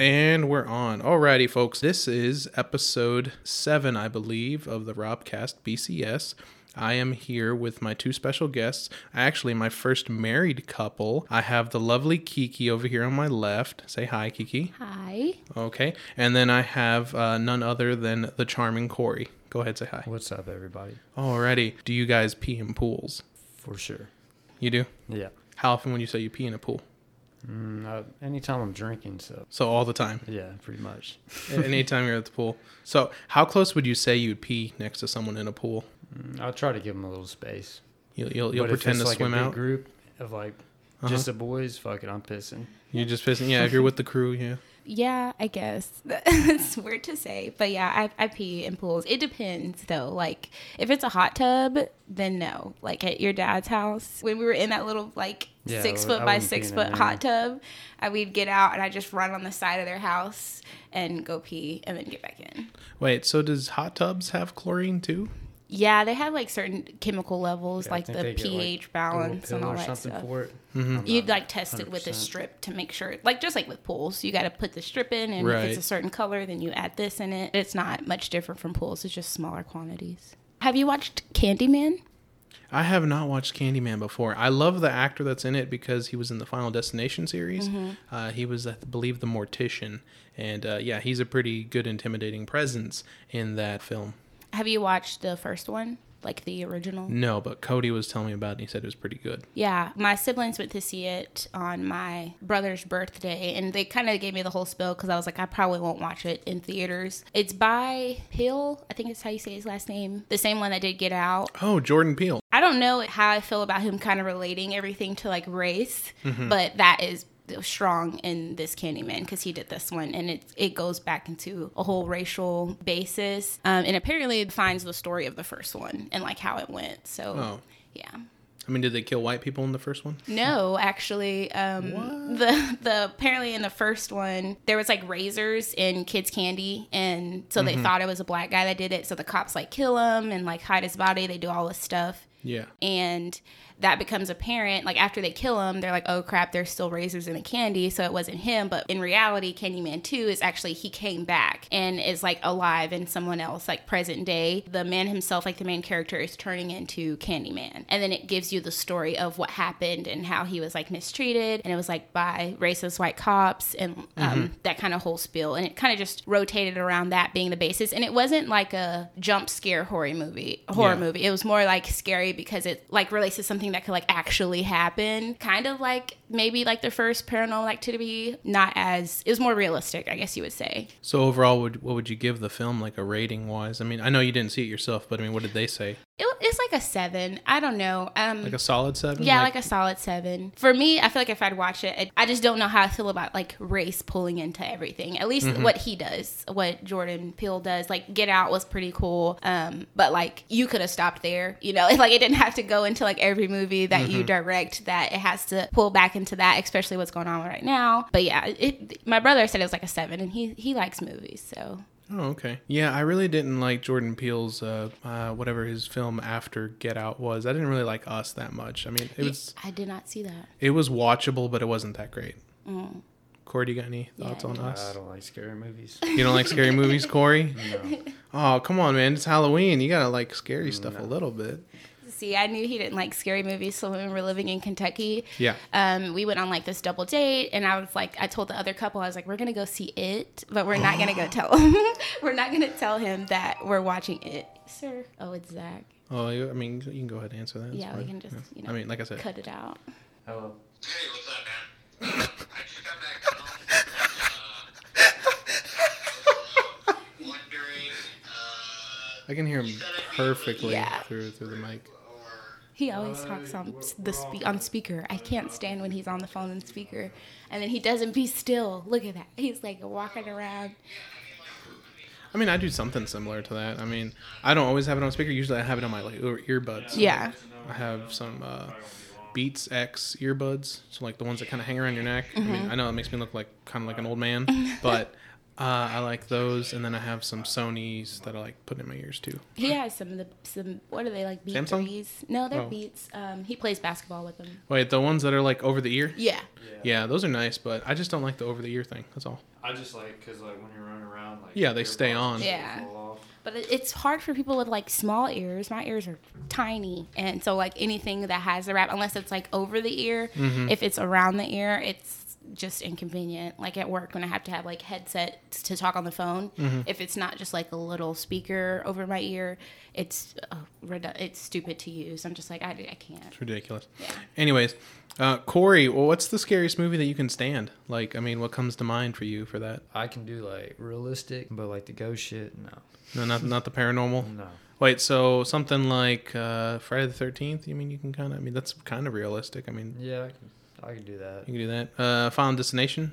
And we're on. Alrighty, folks. This is episode seven, I believe, of the Robcast BCS. I am here with my two special guests. Actually, my first married couple. I have the lovely Kiki over here on my left. Say hi, Kiki. Hi. Okay. And then I have uh, none other than the charming Corey. Go ahead, say hi. What's up, everybody? Alrighty. Do you guys pee in pools? For sure. You do? Yeah. How often would you say you pee in a pool? Mm, uh, anytime I'm drinking, so So all the time. yeah, pretty much. Anytime you're at the pool. So how close would you say you'd pee next to someone in a pool? Mm, I'll try to give them a little space. You'll you'll, you'll but if pretend it's to like swim a big out. group of like Uh-huh. just the boys, fuck it, I'm pissing. You're just pissing. Yeah, if you're with the crew, yeah. Yeah, I guess. it's weird to say, but yeah, I, I pee in pools. It depends though. Like, if it's a hot tub, then no. Like at your dad's house, when we were in that little like Yeah, six I foot by six foot hot tub, I, we'd get out and I'd just run on the side of their house and go pee and then get back in. Wait, so does hot tubs have chlorine too? Yeah, they have like certain chemical levels, Yeah, like the they get, like, pH balance and all or that something stuff. Mm-hmm. You'd like test it with a strip to make sure, like just like with pools, you got to put the strip in, and if it's a certain color, then you add this in it. It's not much different from pools; it's just smaller quantities. Have you watched Candyman? I have not watched Candyman before. I love the actor that's in it because he was in the Final Destination series. Mm-hmm. Uh, he was, I believe, the Mortician, and uh, yeah, he's a pretty good, intimidating presence in that film. Have you watched the first one, like the original? No, but Cody was telling me about it. and He said it was pretty good. Yeah, my siblings went to see it on my brother's birthday, and they kind of gave me the whole spill because I was like, I probably won't watch it in theaters. It's by Hill, I think that's how you say his last name, the same one that did Get Out. Oh, Jordan Peele. I don't know how I feel about him kind of relating everything to like race, mm-hmm. but that is strong in this Candyman because he did this one and it it goes back into a whole racial basis um, and apparently it finds the story of the first one and like how it went. So Oh. yeah. I mean, did they kill white people in the first one? No, actually, um, the the apparently in the first one there was like razors in kids' candy, and so they thought it was a black guy that did it. So the cops like kill him and like hide his body. They do all this stuff, Yeah. and that becomes apparent. Like after they kill him, they're like, "Oh crap, there's still razors in the candy." So it wasn't him, but in reality, Candyman Two is actually he came back and is like alive in someone else, like present day. The man himself, like the main character, is turning into Candyman, and then it gives you the story of what happened and how he was like mistreated, and it was like by racist white cops and um, that kind of whole spiel, and it kind of just rotated around that being the basis, and it wasn't like a jump scare horror movie, horror Yeah. movie. It was more like scary because it like relates to something that could like actually happen. Kind of like maybe like the first paranormal activity, not as it was more realistic, I guess you would say. So overall, would, what would you give the film, like a rating wise? I mean, I know you didn't see it yourself, but I mean, what did they say? It, it's like a seven. I don't know. Um, Like a solid seven? yeah, like, a solid seven. For me, I feel like if I'd watch it, I- I just don't know how I feel about like race pulling into everything. At least what he does, what Jordan Peele does. Like Get Out was pretty cool, um, but like you could have stopped there. You know, like it didn't have to go into like every movie that you direct. That it has to pull back into that, especially what's going on right now. But yeah, it, my brother said it was like a seven, and he he likes movies, so. Oh, okay. Yeah, I really didn't like Jordan Peele's uh, uh, whatever his film after Get Out was. I didn't really like Us that much. I mean, it was I did not see that. it was watchable, but it wasn't that great. Corey, do you got any thoughts Yeah, on. Us? I don't like scary movies. You don't like scary movies, Corey? No. Oh, come on, man! It's Halloween. You gotta like scary stuff a little bit. See, I knew he didn't like scary movies. So when we were living in Kentucky, Yeah. um, we went on like this double date, and I was like, I told the other couple, I was like, we're gonna go see it, but we're not gonna go tell him. we're not gonna tell him that we're watching it, sir. Oh, it's Zach. Oh, you, I mean, you can go ahead and answer that. Yeah, we can just, you know, I mean, like I said, cut it out. Hello. Hey, what's up, man? I just got back home. Uh, wondering, uh, I can hear him perfectly Yeah. through through the mic. He always talks on the spe- on speaker. I can't stand when he's on the phone and speaker, and then he doesn't be still. Look at that. He's like walking around. I mean, I do something similar to that. I mean, I don't always have it on speaker. Usually, I have it on my like earbuds. Yeah. I have some uh, Beats X earbuds, so like the ones that kind of hang around your neck. I Mm-hmm. mean, I know it makes me look like kind of like an old man, but Uh, I like those, and then I have some Sony's that I like putting in my ears too. He has some of the some. What are they like? Beat Samsung? threes? No, they're Oh. beats. Um, he plays basketball with them. Wait, the ones that are like over the ear? Yeah. Yeah, those are nice, but I just don't like the over the ear thing. That's all. I just like because like when you're running around, like Yeah, they stay on. Yeah. But it's hard for people with like small ears. My ears are tiny, and so like anything that has a wrap, unless it's like over the ear, Mm-hmm. if it's around the ear, it's just inconvenient. Like at work when I have to have like headsets to talk on the phone, Mm-hmm. if it's not just like a little speaker over my ear, it's uh, redu- it's stupid to use. I'm just like I, I can't. It's ridiculous. Yeah. Anyways, uh, Corey, well, what's the scariest movie that you can stand? Like, I mean, what comes to mind for you for that? I can do like realistic, but like the ghost shit, no, No, not not the paranormal. no. Wait, so something like uh, Friday the Thirteenth? You mean you can kind of? I mean, that's kind of realistic. I mean, Yeah, I can, I can do that. you can do that. Uh, Final Destination.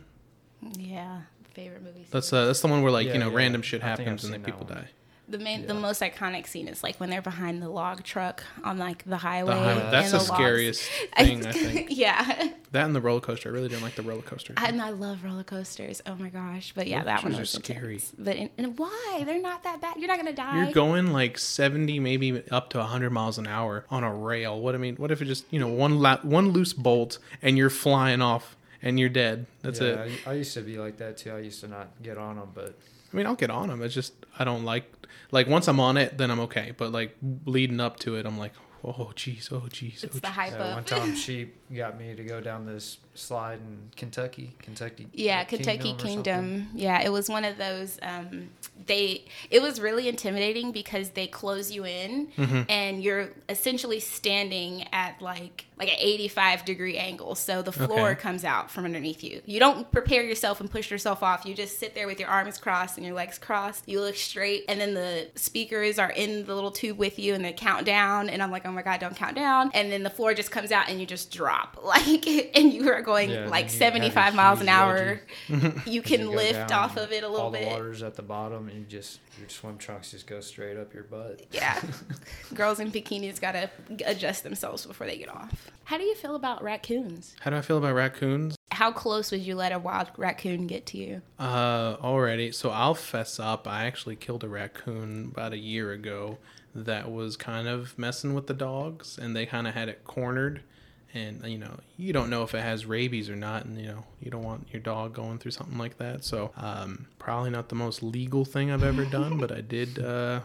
Yeah, favorite movie. That's uh, that's the one where like Yeah, you know yeah. random shit I think happens I've and then seen that people one. die. The main, the most iconic scene is like when they're behind the log truck on like the highway. The highway- and that's the logs. scariest thing I think. yeah, That and the roller coaster. I really didn't like the roller coaster. and I love roller coasters. Oh my gosh! But yeah, Roller that one coasters was are scary. intense. But in, and why? They're not that bad. You're not gonna die. You're going like 70, maybe up to 100 miles an hour on a rail. What I mean, what if it just you know one la- one loose bolt and you're flying off and you're dead? That's yeah, it. I, I used to be like that too. I used to not get on them, but I mean, I'll get on them. It's just I don't like like once I'm on it, then I'm okay. But like leading up to it, I'm like, oh jeez, oh jeez, oh it's the jeez. hype uh, one time she got me to go down this slide in Kentucky, Kentucky. Yeah, Kingdom Kentucky something. Kingdom. Yeah, it was one of those. Um, they it was really intimidating because they close you in Mm-hmm. and you're essentially standing at like like an 85 degree angle. So the floor Okay. comes out from underneath you. You don't prepare yourself and push yourself off. You just sit there with your arms crossed and your legs crossed. You look straight, and then the speakers are in the little tube with you, and they count down. And I'm like, oh my god, don't count down. And then the floor just comes out, and you just drop like, and you are going Yeah, like then you have your 75 miles an hour. You You can go lift down off of it a little all bit. the water's at the bottom, and you just your swim trunks just go straight up your butt. Yeah. Girls in bikinis got to adjust themselves before they get off. How do you feel about raccoons? How do I feel about raccoons? How close would you let a wild raccoon get to you? Uh, already. So I'll fess up. I actually killed a raccoon about a year ago that was kind of messing with the dogs, and they kind of had it cornered. And you know, you don't know if it has rabies or not, and you know, you don't want your dog going through something like that. So, um, probably not the most legal thing I've ever done, but I did uh,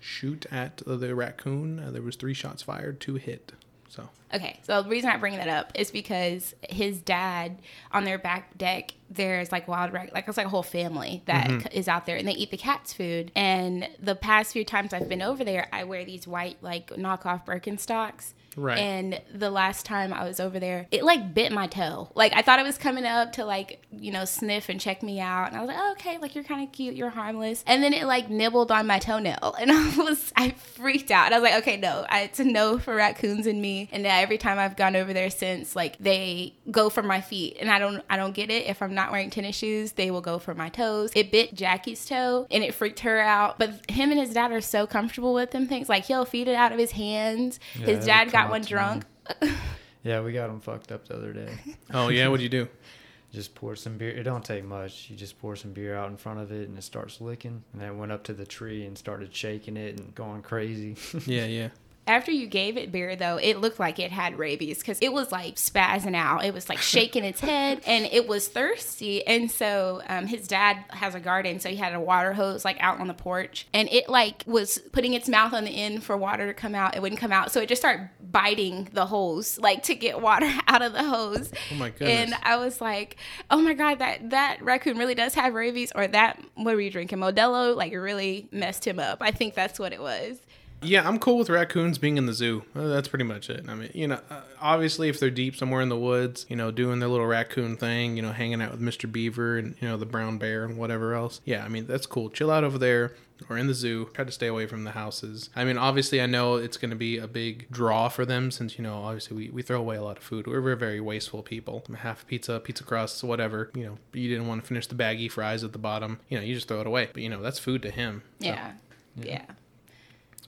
shoot at the raccoon. Uh, there was three shots fired, two hit. So Okay, so the reason I bring that up is because his dad on their back deck, there's like wild rac, like it's like a whole family that Mm-hmm. is out there, and they eat the cat's food. And the past few times I've been over there, I wear these white like knockoff Birkenstocks. Right. And the last time I was over there, it like bit my toe. Like I thought it was coming up to like, you know, sniff and check me out. And I was like, oh, okay, like you're kind of cute, you're harmless. And then it like nibbled on my toenail. And I was, I freaked out. I was like, okay, no, I, it's a no for raccoons and me. And now every time I've gone over there since, like they go for my feet. And I don't, I don't get it. If I'm not wearing tennis shoes, they will go for my toes. It bit Jackie's toe and it freaked her out. But him and his dad are so comfortable with them things. Like he'll feed it out of his hands. Yeah, his dad got up one drunk. Yeah, we got them fucked up the other day. oh yeah, what'd you do? just pour some beer. It don't take much. You just pour some beer out in front of it, and it starts licking. And then it went up to the tree and started shaking it and going crazy. Yeah, yeah. After you gave it beer, though, it looked like it had rabies because it was like spazzing out. It was like shaking its head and it was thirsty. And so um, his dad has a garden, so he had a water hose like out on the porch, and it like was putting its mouth on the end for water to come out. It wouldn't come out, so it just started biting the hose like to get water out of the hose. Oh my goodness. And I was like, oh my god, that that raccoon really does have rabies, or that what were you drinking, Modelo? Like really messed him up. I think that's what it was. Yeah, I'm cool with raccoons being in the zoo. Uh, That's pretty much it. I mean, you know, uh, obviously if they're deep somewhere in the woods, you know, doing their little raccoon thing, you know, hanging out with Mr. Beaver and you know the brown bear and whatever else. Yeah, I mean that's cool. Chill out over there or in the zoo. Try to stay away from the houses. I mean, obviously I know it's going to be a big draw for them since you know obviously we, we throw away a lot of food. We're, we're very wasteful people. Half pizza, pizza crusts, whatever. You know, you didn't want to finish the baggy fries at the bottom. You know, you just throw it away. But you know that's food to him. So. Yeah. Yeah.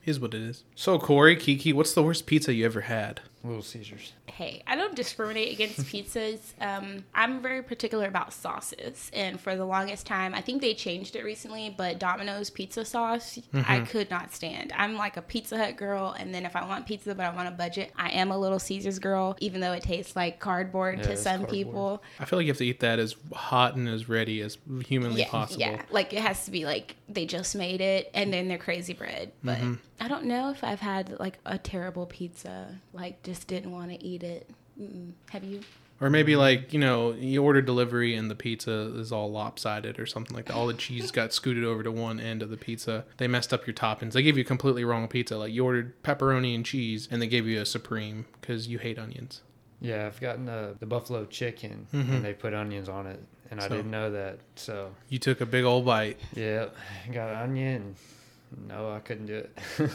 Is what it is. So Corey, Kiki, what's the worst pizza you ever had? Little Caesars. Hey, I don't discriminate against pizzas. Um, I'm very particular about sauces, and for the longest time, I think they changed it recently. But Domino's pizza sauce, I could not stand. I'm like a Pizza Hut girl, and then if I want pizza but I want a budget, I am a Little Caesars girl, even though it tastes like cardboard Yeah, to some cardboard. people. I feel like you have to eat that as hot and as ready as humanly Yeah, possible. yeah, like it has to be like they just made it, and then they're crazy bread. But Mm-hmm. I don't know if I've had like a terrible pizza, like just didn't want to eat it. Mm-mm. Have you? Or maybe like, you know, you order delivery and the pizza is all lopsided or something like that. All the cheese got scooted over to one end of the pizza. They messed up your toppings. They gave you a completely wrong pizza. Like you ordered pepperoni and cheese and they gave you a supreme because you hate onions. Yeah, I've gotten the, the buffalo chicken Mhm. and they put onions on it, and I didn't know that. So You took a big old bite. yeah, got an onion. And no, I couldn't do it.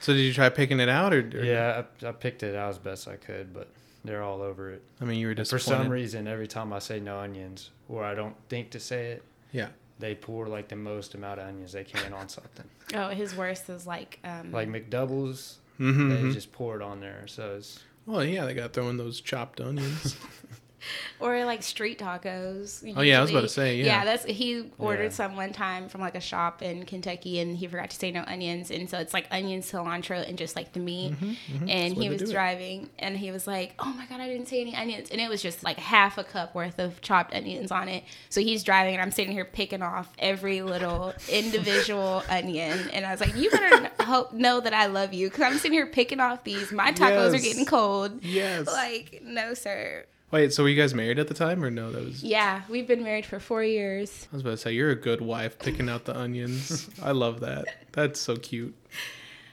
So did you try picking it out or, or yeah, I, I picked it out as best I could, but they're all over it. I mean, you were And for some reason, every time I say no onions, or I don't think to say it, Yeah. they pour like the most amount of onions they can on something. Oh, his worst is like um, Like McDoubles, Mm-hmm. they just pour it on there. So it's Well, yeah, they got throwing those chopped onions. or like street tacos. Oh, yeah, I was about to say, yeah. Yeah, that's he ordered Yeah. some one time from like a shop in Kentucky, and he forgot to say no onions, and so it's like onions, cilantro, and just like the meat. And Mm-hmm, That's he was do it. driving, and he was like, "Oh my god, I didn't say any onions," and it was just like half a cup worth of chopped onions on it. So he's driving, and I'm sitting here picking off every little individual onion, and I was like, "You better hope know that I love you, because I'm sitting here picking off these. My tacos are getting cold." yes. Like, no, sir. Wait, so were you guys married at the time or no? That was Yeah, we've been married for four years. I was about to say you're a good wife picking out the onions. I love that. That's so cute.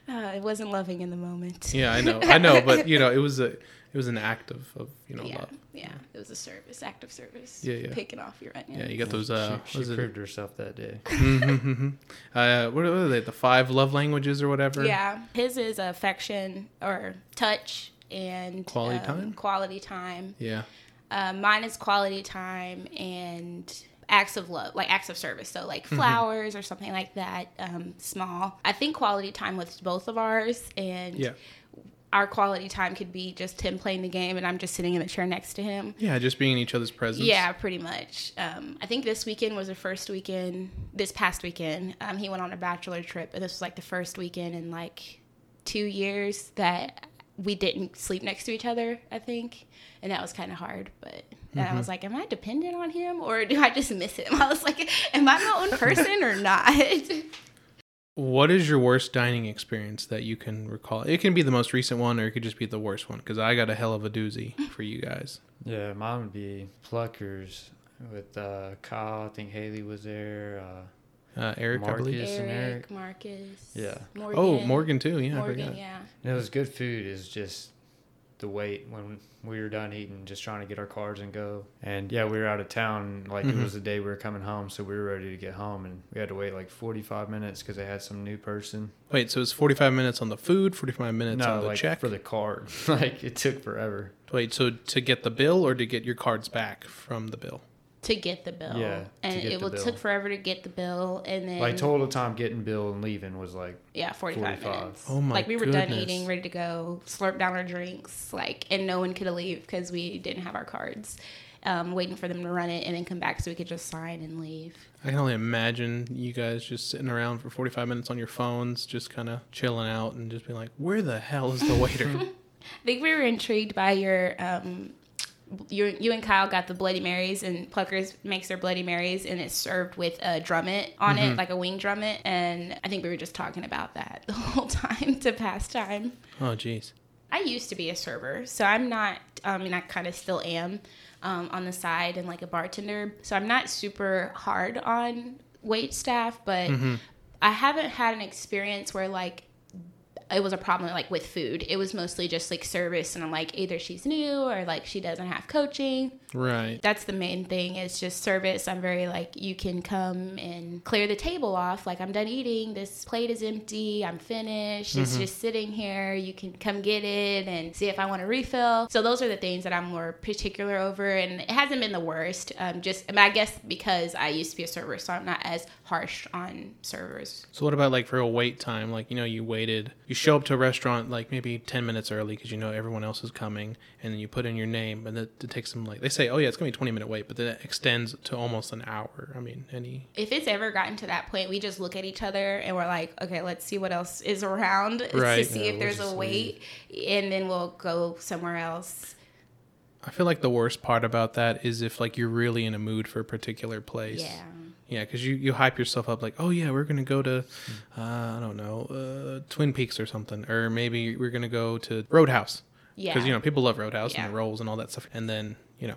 Uh, it wasn't loving in the moment. Yeah, I know. I know, but you know, it was a it was an act of, of you know yeah, love. yeah. It was a service, act of service. Yeah, yeah. Picking off your onions. Yeah, you got those uh she, what she is it? proved herself that day. Mhm. uh what are they? The five love languages or whatever? Yeah, his is affection or touch and Quality um, time? Quality time. Yeah. Uh, mine is quality time and acts of love, like acts of service. So like Mm-hmm. flowers or something like that, um, small. I think quality time with both of ours and Yeah. our quality time could be just him playing the game and I'm just sitting in the chair next to him. Yeah, just being in each other's presence. Yeah, pretty much. Um, I think this weekend was the first weekend. This past weekend, um, he went on a bachelor trip, and this was like the first weekend in like two years that we didn't sleep next to each other. I think, and that was kind of hard. But then I was like, "Am I dependent on him, or do I just miss him?" I was like, "Am I my own person or not?" What is your worst dining experience that you can recall? It can be the most recent one or it could just be the worst one because I got a hell of a doozy for you guys. Yeah, mine would be Pluckers with uh, Kyle. I think Haley was there. Uh, Uh, Eric, I believe. Marcus. And Eric, Eric. Marcus, Yeah. Morgan, Oh, Morgan too. Yeah, I forgot. yeah. and it was good food. Is just the wait when we were done eating, just trying to get our cars and go. And yeah, we were out of town. Like Mhm. it was the day we were coming home, so we were ready to get home, and we had to wait like forty five minutes because they had some new person. Wait, so it's 45 minutes on the food, 45 minutes no, on the like check? for the card. like it took forever. Wait, so to get the bill or to get your cards back from the bill? To get the bill, Yeah, and it the will bill. took forever to get the bill, and then Like total time getting bill and leaving was like Yeah, 45, 45. minutes. Oh my Like we were done eating, ready to go, slurp down our drinks, like, and no one could leave because we didn't have our cards. Um, waiting for them to run it and then come back so we could just sign and leave. I can only imagine you guys just sitting around for 45 minutes on your phones, just kind of chilling out and just being like, where the hell is the waiter? I think we were intrigued by your. Um, you, you and Kyle got the Bloody Marys, and Pluckers makes their Bloody Marys, and it's served with a drumette on Mm-hmm. it, like a wing drumette. And I think we were just talking about that the whole time to pass time. oh, jeez. I used to be a server, so I'm not. I mean, I kind of still am um, on the side and like a bartender. So I'm not super hard on wait staff, but I haven't had an experience where like it was a problem like with food. It was mostly just like service, and I'm like either she's new or like she doesn't have coaching. Right. That's the main thing. It's just service. I'm very like you can come and clear the table off. Like I'm done eating. This plate is empty. I'm finished. It's just sitting here. You can come get it and see if I want a refill. So those are the things that I'm more particular over, and it hasn't been the worst. Um, just I, mean, I guess because I used to be a server, so I'm not as harsh on servers. So what about like for a wait time? Like, you know, you waited, you show up to a restaurant like maybe 10 minutes early because you know everyone else is coming and then you put in your name and it, it takes them like they say oh yeah it's gonna be a 20 minute wait but then it extends to almost an hour i mean any if it's ever gotten to that point, we just look at each other and we're like, okay, let's see what else is around to see Yeah, if we'll there's a just wait, and then we'll go somewhere else. i feel like the worst part about that is if like you're really in a mood for a particular place Yeah. Yeah because you, you hype yourself up like oh yeah we're gonna go to uh, i don't know uh, twin peaks or something or maybe we're gonna go to roadhouse Yeah. because you know people love roadhouse Yeah. and the rolls and all that stuff and then you know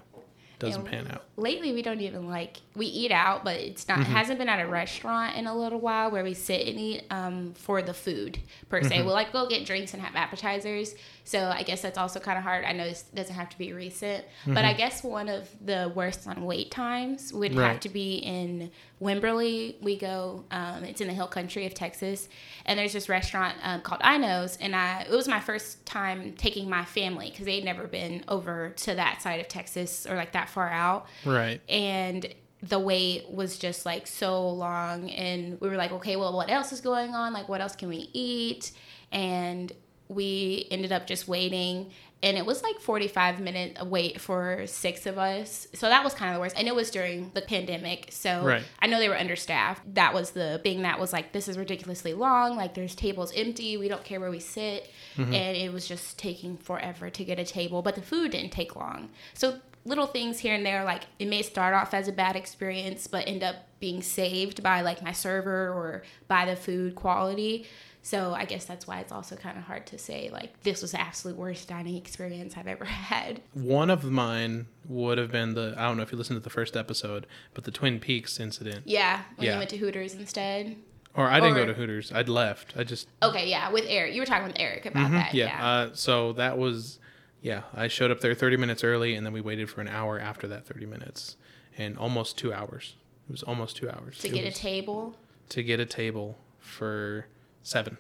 doesn't And pan out Lately, we don't even like we eat out, but it's not. It mm-hmm. hasn't been at a restaurant in a little while where we sit and eat um, for the food per se. Mm-hmm. We'll like go get drinks and have appetizers. So I guess that's also kind of hard. I know this doesn't have to be recent, but I mm-hmm. guess one of the worst on wait times would have to be in Wimberley. We go. Um, it's in the hill country of Texas, and there's this restaurant um, called I Knows, and I it was my first time taking my family because they'd never been over to that side of Texas or like that far out right and the wait was just like so long and we were like okay well what else is going on like what else can we eat and we ended up just waiting and it was like 45 minute wait for six of us. So that was kind of the worst. And it was during the pandemic. So Right. i know they were understaffed. That was the thing that was like this is ridiculously long. Like there's tables empty. We don't care where we sit. Mm-hmm. And it was just taking forever to get a table. But the food didn't take long. So little things here and there like it may start off as a bad experience but end up being saved by like my server or by the food quality so i guess that's why it's also kind of hard to say like this was the absolute worst dining experience i've ever had One of mine would have been the I don't know if you listened to the first episode, but the Twin Peaks incident. yeah when Yeah. you went to hooters instead Or I didn't Or- go to Hooters. I'd left. I just okay yeah with eric you were talking with eric about that Mm-hmm. yeah. yeah, Uh, so that was yeah. I showed up there 30 minutes early, and then we waited for an hour after that 30 minutes, and almost two hours. It was almost two hours to It get a table to get a table for seven.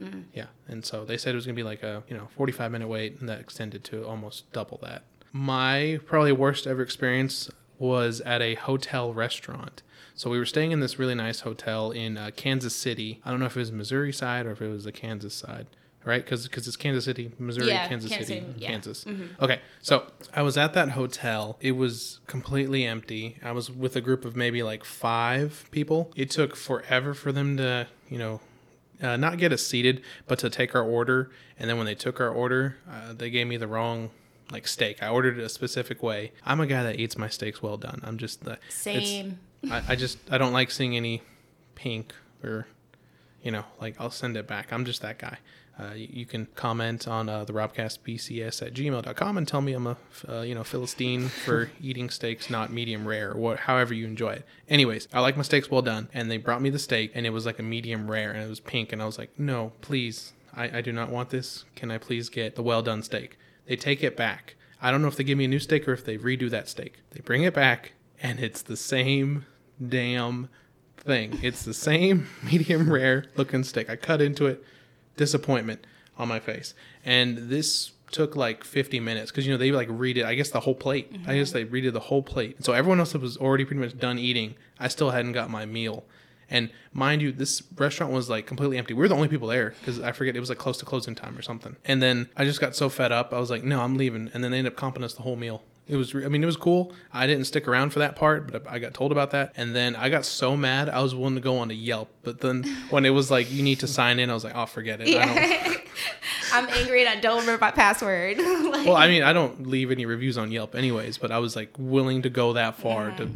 Mm. Yeah, and so they said it was gonna be like a you know 45 minute wait, and that extended to almost double that. My probably worst ever experience was at a hotel restaurant. So we were staying in this really nice hotel in uh, Kansas City. I don't know if it was Missouri side or if it was the Kansas side, right? Because because it's Kansas City, Missouri, Yeah, Kansas, Kansas City, yeah. Kansas. Okay, so I was at that hotel. It was completely empty. I was with a group of maybe like five people. It took forever for them to, you know, uh, not get us seated, but to take our order. And then when they took our order, uh, they gave me the wrong like steak. I ordered it a specific way. I'm a guy that eats my steaks well done. I'm just the same I, I just I don't like seeing any pink or you know like I'll send it back. I'm just that guy. Uh, you, you can comment on uh, the robcastbcs at gmail.com and tell me I'm a uh, you know philistine for eating steaks not medium rare or what, however you enjoy it. Anyways, I like my steaks well done, and they brought me the steak and it was like a medium rare and it was pink and I was like, no, please, I, I do not want this. Can I please get the well done steak? They take it back. I don't know if they give me a new steak or if they redo that steak. They bring it back and it's the same damn thing. It's the same medium rare looking steak. I cut into it, disappointment on my face. And this took like 50 minutes because you know they like read it I guess the whole plate. I guess they redid the whole plate. So everyone else was already pretty much done eating. I still hadn't got my meal. And mind you, this restaurant was like completely empty. We were the only people there because I forget it was like close to closing time or something. And then I just got so fed up. I was like, no, I'm leaving. And then they ended up comping us the whole meal. It was, I mean, it was cool. I didn't stick around for that part, but I got told about that. And then I got so mad, I was willing to go on to Yelp. But then when it was like, you need to sign in, I was like, oh, forget it. I don't, yeah i'm angry and i don't remember my password like, well, I mean, I don't leave any reviews on Yelp anyways, but I was like willing to go that far to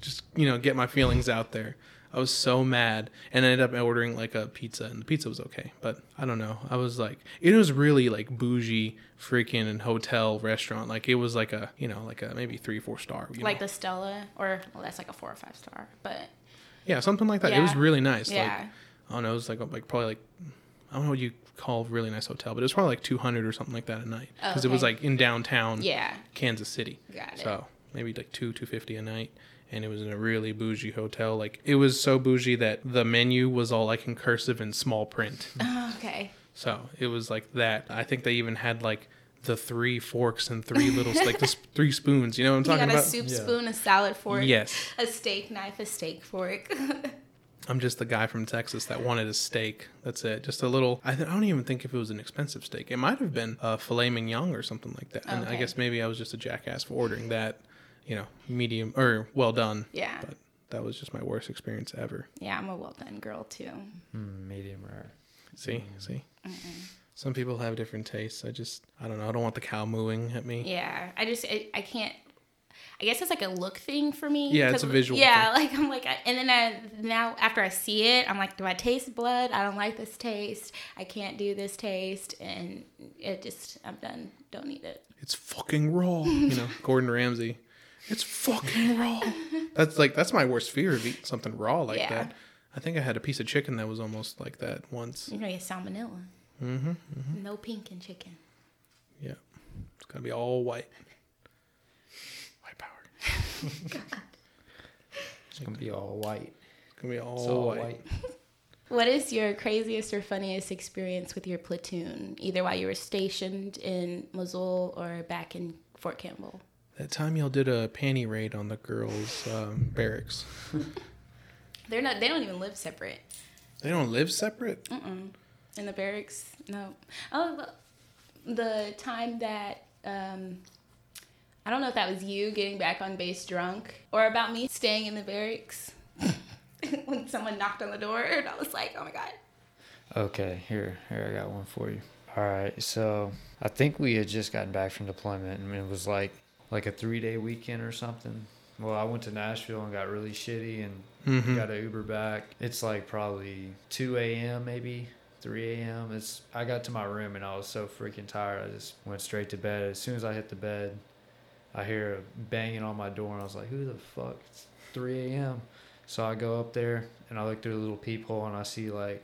just, you know, get my feelings out there. I was so mad and I ended up ordering like a pizza and the pizza was okay, but I don't know. I was like, it was really like bougie freaking and hotel restaurant. Like it was like a, you know, like a maybe three, four star. You like know? the stella or well that's like a four or five star but yeah, something like that. It was really nice. Yeah. Like, I don't know. It was like, like probably like, I don't know what you call really nice hotel, but it was probably like 200 or something like that a night oh, because it was like in downtown. yeah Kansas City. Got it. So maybe like two two fifty a night, and it was in a really bougie hotel. Like it was so bougie that the menu was all like in cursive and small print. oh, okay So it was like that. I think they even had like the three forks and three little like the s- three spoons. You know what I'm talking you talking got a about? soup Yeah. spoon a salad fork Yes. a steak knife a steak fork I'm just the guy from Texas that wanted a steak. That's it. Just a little. I, th- I don't even think if it was an expensive steak. It might have been a filet mignon or something like that. And I guess maybe I was just a jackass for ordering that, you know, medium or well done. Yeah. But that was just my worst experience ever. Yeah, I'm a well done girl too. Mm, medium rare. See, see. Some people have different tastes. I just, I don't know. I don't want the cow mooing at me. Yeah, I just I, I can't. I guess it's like a look thing for me. Yeah, it's a visual Yeah, like I'm like, I- and then I now after I see it, I'm like, do I taste blood? I don't like this taste. I can't do this taste, and it just I'm done. Don't need it. It's fucking raw. You know, Gordon Ramsay. It's fucking raw. That's like that's my worst fear of eating something raw like Yeah. that. I think I had a piece of chicken that was almost like that once. You're gonna get salmonella. Mm-hmm. No pink in chicken. Yeah, it's gonna be all white. White power. It's gonna be all white. It's gonna be all, all white. white. What is your craziest or funniest experience with your platoon, either while you were stationed in Mosul or back in Fort Campbell? That time y'all did a panty raid on the girls' um, barracks. They're not. They don't even live separate. They don't live separate. Mm-mm. In the barracks, no. Oh, the, the time that um, I don't know if that was you getting back on base drunk or about me staying in the barracks when someone knocked on the door and I was like, oh my god. Okay, here, here I got one for you. All right, so I think we had just gotten back from deployment, and it was like like a three day weekend or something. Well, I went to Nashville and got really shitty, and Mhm. got an Uber back. It's like probably two a.m. maybe. 3 a.m. It's I got to my room and I was so freaking tired. I just went straight to bed. As soon as I hit the bed, I hear a banging on my door and I was like, "Who the fuck?" It's 3 a.m. So I go up there and I look through the little peephole and I see like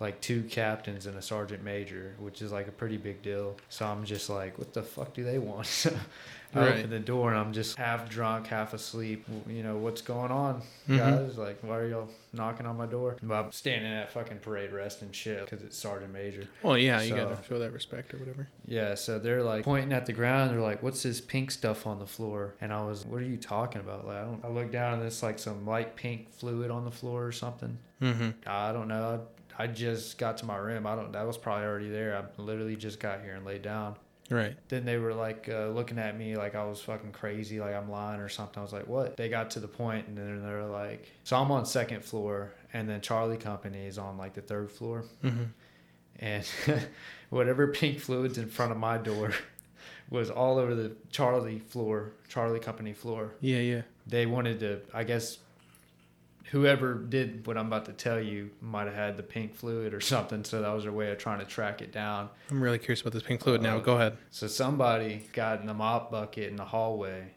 like two captains and a sergeant major, which is like a pretty big deal. So I'm just like, what the fuck do they want? I Right. open the door and I'm just half drunk, half asleep. You know what's going on, Mhm. guys? Like, why are y'all knocking on my door? Well, I'm standing at fucking parade rest and shit because it's sergeant major. Well, yeah, you gotta show that respect or whatever. Yeah, so they're like pointing at the ground. They're like, "What's this pink stuff on the floor?" And I was, "What are you talking about?" Like, I, don't, I look down and it's like some light pink fluid on the floor or something. Mm-hmm. I don't know. I, I just got to my room. I don't. That was probably already there. I literally just got here and laid down. Right. Then they were like uh, looking at me like I was fucking crazy, like I'm lying or something. I was like, "What?" They got to the point and then they're like, "So I'm on second floor, and then Charlie Company is on like the third floor." Mm-hmm. and whatever pink fluids in front of my door was all over the Charlie floor, Charlie Company floor. Yeah, yeah. They wanted to, I guess, whoever did what I'm about to tell you might have had the pink fluid or something, so that was their way of trying to track it down. I'm really curious about this pink fluid now. Uh, Go ahead. So somebody got in the mop bucket in the hallway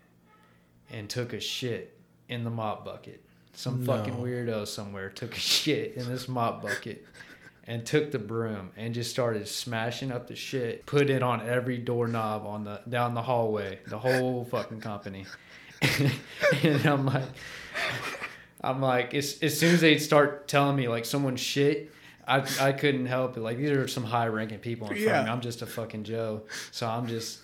and took a shit in the mop bucket. Some fucking weirdo somewhere took a shit in this mop bucket and took the broom and just started smashing up the shit, put it on every doorknob on the down the hallway, the whole fucking company. and I'm like I'm like as, as soon as they'd start telling me like someone shit I, I couldn't help it. Like these are some high ranking people in front of me. I'm just a fucking Joe. So I'm just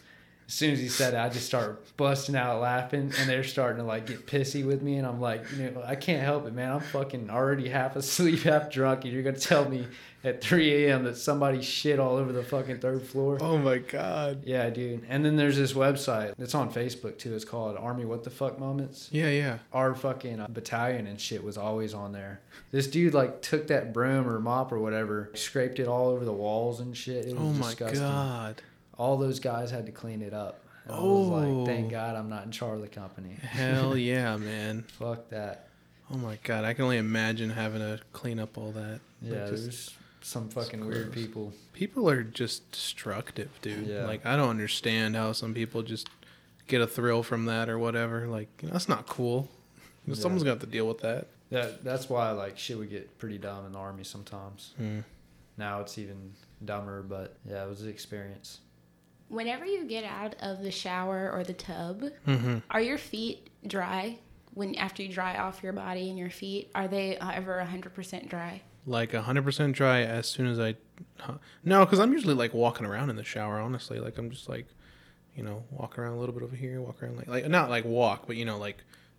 as soon as he said it, I just start busting out laughing and they're starting to like get pissy with me and I'm like, you know, I can't help it, man. I'm fucking already half asleep, half drunk, and you're gonna tell me at three AM that somebody shit all over the fucking third floor. Oh my god. Yeah, dude. And then there's this website that's on Facebook too. It's called Army What the Fuck Moments Yeah, yeah. our fucking uh, battalion and shit was always on there. This dude like took that broom or mop or whatever, scraped it all over the walls and shit. It was Oh my disgusting. god. All those guys had to clean it up. And I was Oh. like, thank God I'm not in Charlie Company. Hell yeah, man. Fuck that. Oh my god. I can only imagine having to clean up all that. Like, Yeah, just- there's some fucking weird people. people are just destructive, dude. Yeah. Like I don't understand how some people just get a thrill from that or whatever. Like that's not cool. Yeah. Someone's got to deal with that. That that's why like shit would get pretty dumb in the army sometimes. Mm. Now it's even dumber, but yeah, it was the experience. Whenever you get out of the shower or the tub, Mm-hmm. are your feet dry? When after you dry off your body and your feet, are they ever hundred percent dry? Like hundred percent dry as soon as I. Huh. No, because I'm usually like walking around in the shower. Honestly, like I'm just like, you know, walk around a little bit over here, walk around like like not like walk, but you know like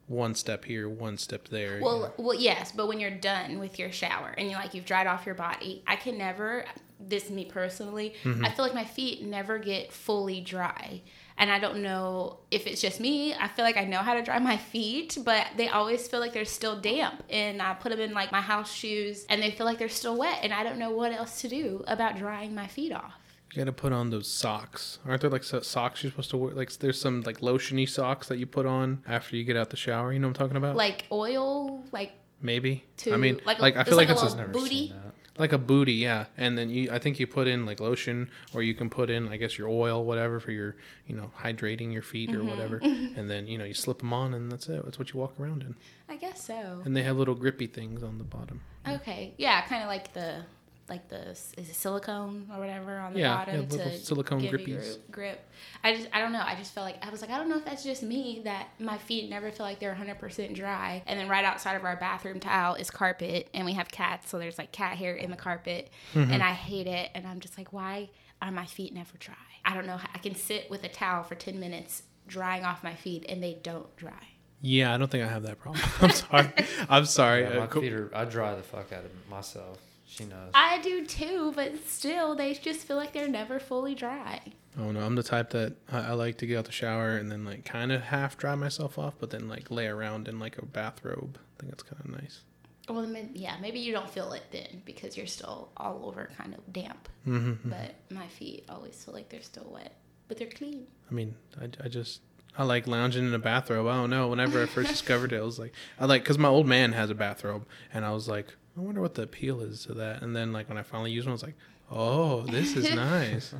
one step here, one step there. Well, well, yes, but when you're done with your shower and you're like you've dried off your body, I can never. This is me personally. Mm-hmm. I feel like my feet never get fully dry, and I don't know if it's just me. I feel like I know how to dry my feet, but they always feel like they're still damp, and I put them in like my house shoes, and they feel like they're still wet, and I don't know what else to do about drying my feet off. You gotta put on those socks. Aren't there like so- socks you're supposed to wear? Like there's some like lotiony socks that you put on after you get out the shower. You know what I'm talking about? Like oil, like Maybe. to I mean, like, like, a, I it's feel like, a it's little a, Never booty. seen that. like a booty, yeah. And then you, I think you put in like lotion, or you can put in, I guess, your oil, whatever, for your, you know, hydrating your feet or Mm-hmm. whatever. and then you know you slip them on, and that's it. That's what you walk around in. I guess so. And they have little grippy things on the bottom. Okay, yeah, kind of like the like the is it silicone or whatever on the Yeah, bottom yeah, little to silicone give you grippies. grip. I just I don't know. I just felt like I was like I don't know if that's just me that my feet never feel like they're 100% dry. And then right outside of our bathroom tile is carpet, and we have cats, so there's like cat hair in the carpet, Mm-hmm. and I hate it. And I'm just like, why are my feet never dry? I don't know. how I can sit with a towel for 10 minutes drying off my feet, and they don't dry. Yeah, I don't think I have that problem. I'm sorry. I'm sorry. Yeah, my Uh, feet are. I dry the fuck out of myself. She knows. I do too, but still, they just feel like they're never fully dry. Oh no, I'm the type that I, I like to get out the shower and then like kind of half dry myself off, but then like lay around in like a bathrobe. I think that's kind of nice. Well, yeah, maybe you don't feel it then because you're still all over kind of damp. Mm-hmm. But my feet always feel like they're still wet, but they're clean. I mean, I, I just I like lounging in a bathrobe. I don't know. Whenever I first discovered it, I was like, I like because my old man has a bathrobe, and I was like, I wonder what the appeal is to that. And then like when I finally used one, I was like, oh, this is nice.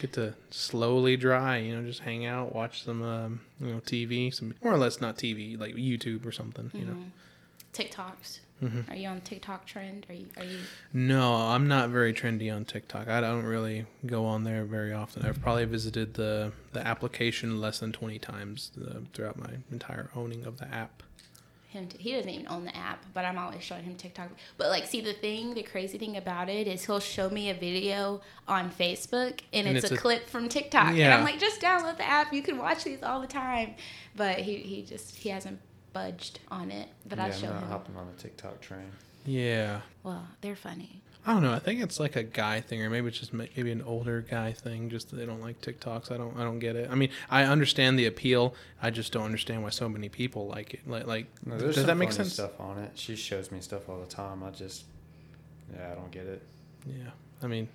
Get to slowly dry, you know, just hang out, watch some, um, you know, TV, some more or less not TV, like YouTube or something, you know. TikToks. Mm-hmm. Are you on TikTok trend? Are you? Are you? No, I'm not very trendy on TikTok. I don't really go on there very often. I've probably visited the the application less than 20 times uh, throughout my entire owning of the app. Him t- he doesn't even own the app, but I'm always showing him TikTok. But like, see, the thing, the crazy thing about it is he'll show me a video on Facebook, and, And it's, it's a, a- clip from TikTok, yeah. and I'm like, just download the app. You can watch these all the time. But he he just he hasn't budged on it. But yeah, I I'm show not him. hopping on the TikTok train. Yeah. Well, they're funny. I don't know. I think it's like a guy thing, or maybe it's just maybe an older guy thing. Just that they don't like TikToks. I don't. I don't get it. I mean, I understand the appeal. I just don't understand why so many people like it. Like, like No, does some that make funny sense? stuff on it. She shows me stuff all the time. I just, yeah, I don't get it. Yeah. I mean,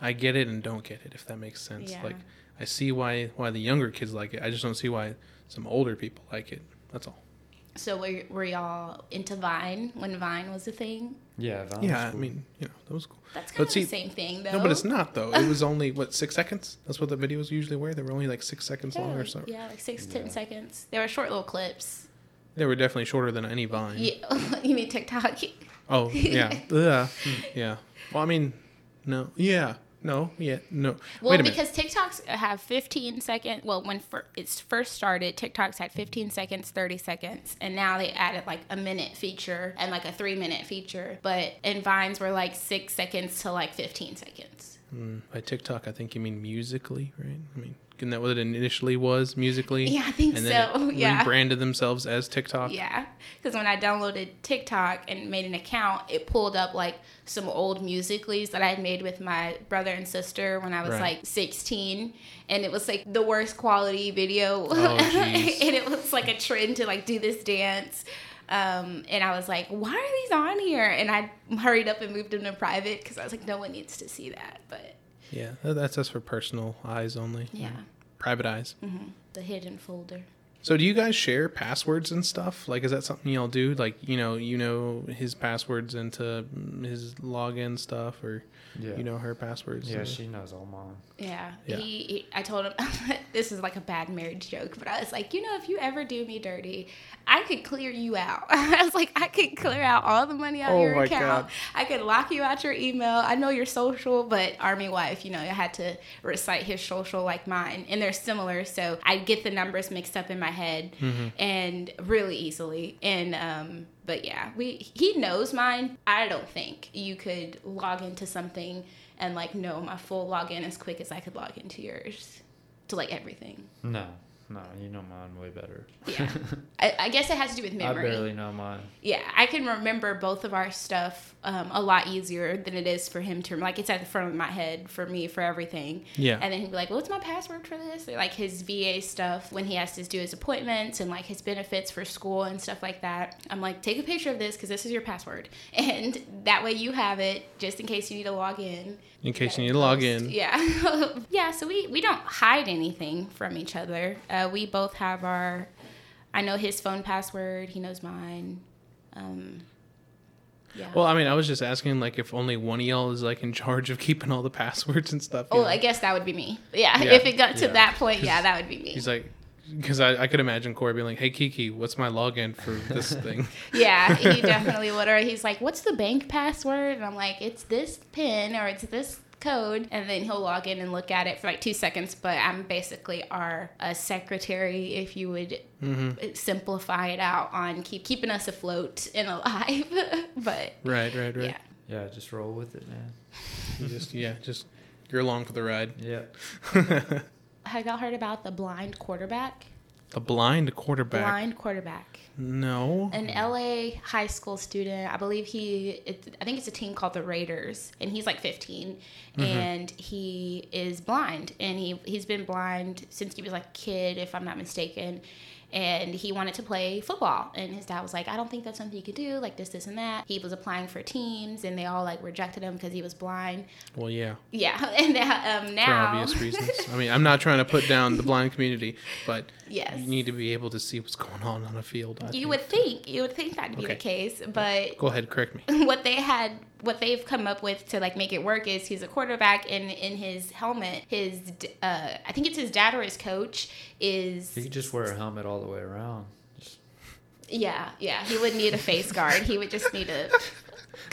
I get it and don't get it. If that makes sense. Yeah. Like, I see why why the younger kids like it. I just don't see why some older people like it. That's all. So were, were y'all into Vine when Vine was a thing? Yeah, Vine's yeah. I cool. mean, you know, that was cool. That's kind But of see- the same thing, though. No, but it's not though. It was only what six seconds. That's what the videos usually were. They were only like six seconds long or so. yeah, like six, ten Yeah. seconds. They were short little clips. They were definitely shorter than any Vine. Yeah, you mean TikTok? Oh yeah, yeah, hmm, yeah. Well, I mean, no, yeah, no, yeah, no. Well, Wait a minute. because TikToks have 15 second. Well, when fir- it's first started, TikToks had 15 seconds, 30 seconds, and now they added like a minute feature and like a three minute feature. But and Vines were like six seconds to like 15 seconds. Mm, by TikTok, I think you mean Musical.ly, right? I mean, isn't that what it initially was, Musical.ly? Yeah, I think and then so, It yeah. rebranded themselves as TikTok. Yeah, because when I downloaded TikTok and made an account, it pulled up like some old musicallys that I had made with my brother and sister when I was Right. like 16, and it was like the worst quality video, Oh, and it was like a trend to like do this dance. Um, and I was like, why are these on here? And I hurried up and moved them to private because I was like, no one needs to see that. But Yeah, that's just for personal eyes only. yeah, Private eyes. hmm the hidden folder. So do you guys share passwords and stuff? Like, is that something y'all do? Like, you know, you know his passwords into his login stuff, or Yeah. you know her passwords. Yeah, she knows all mine. Yeah. Yeah. He, he I told him this is like a bad marriage joke, but I was like, you know, if you ever do me dirty, I could clear you out. I was like, I could clear out all the money out Oh your my account. God. I could lock you out your email. I know your social, but army wife, you know, I had to recite his social like mine, and they're similar, so I get the numbers mixed up in my head Mm-hmm. and really easily. And um, but yeah, we he knows mine. I don't think you could log into something and like know my full login as quick as I could log into yours to like everything. No, No, you know mine way better. Yeah. I, I guess it has to do with memory. I barely know mine. Yeah, I can remember both of our stuff um, a lot easier than it is for him to. Like it's at the front of my head for me for everything. Yeah. And then he'd be like, "What's my password for this?" Or like his VA stuff when he has to do his appointments and like his benefits for school and stuff like that. I'm like, take a picture of this because this is your password, and that way you have it just in case you need to log in. In case you need to log in. Yeah, yeah. So we we don't hide anything from each other. Uh, we both have our. I know his phone password. He knows mine. Um, yeah. Well, I mean, I was just asking, like, if only one of y'all is like in charge of keeping all the passwords and stuff. oh, know? I guess that would be me. Yeah. Yeah. If it got to Yeah. that point, yeah, that would be me. He's like, because I, I could imagine Corey being like, "Hey Kiki, what's my login for this thing?" yeah, he definitely would. Or he's like, "What's the bank password?" And I'm like, "It's this pin or it's this." code and then he'll log in and look at it for like two seconds but i'm basically our uh, secretary if you would Mm-hmm. simplify it out on keep keeping us afloat and alive but Right, right, right. yeah Yeah, just roll with it, man. You just yeah, just you're along for the ride. Yeah. Have y'all heard about the blind quarterback the blind quarterback. blind quarterback No. an LA high school student. I believe he, it, I think it's a team called the Raiders, and he's like 15, mm-hmm. and he is blind, and he he's been blind since he was like a kid, if I'm not mistaken. And he wanted to play football, and his dad was like, "I don't think that's something you could do, like this, this, and that." He was applying for teams, and they all like rejected him because he was blind. Well, yeah, Yeah, and now, um, for obvious reasons. I mean, I'm not trying to put down the blind community, but Yes. you need to be able to see what's going on on a field. I you think. would think you would think that'd be Okay. the case, but Go ahead, correct me. what they had what they've come up with to like make it work is he's a quarterback and in his helmet his uh i think it's his dad or his coach is he could just wear a helmet all the way around. Yeah yeah he wouldn't need a face guard he would just need a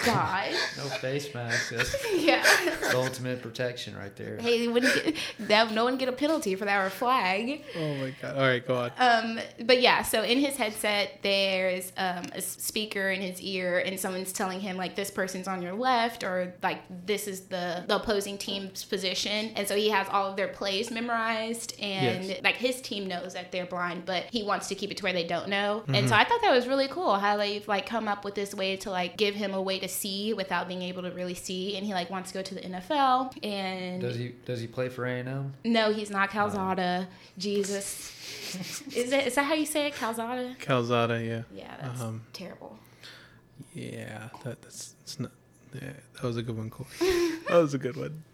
god no face mask. That's yeah the ultimate protection right there. hey wouldn't get that no one get a penalty for that or a flag Oh my god! All right, go on. Um, but yeah, so in his headset, there's um, a s- speaker in his ear, and someone's telling him like this person's on your left, or like this is the, the opposing team's position, and so he has all of their plays memorized, and Yes. like his team knows that they're blind, but he wants to keep it to where they don't know, and Mm-hmm. so I thought that was really cool how they've like come up with this way to like give him a way to see without being able to really see, and he like wants to go to the NFL, and Does he does he play for A and M? no, he's not Calzada. Jesus. Is it is that how you say it? Calzada? Calzada, yeah, Yeah, that's Um, terrible. yeah. That, that's it's not. Yeah, that was a good one, Corey. that was a good one.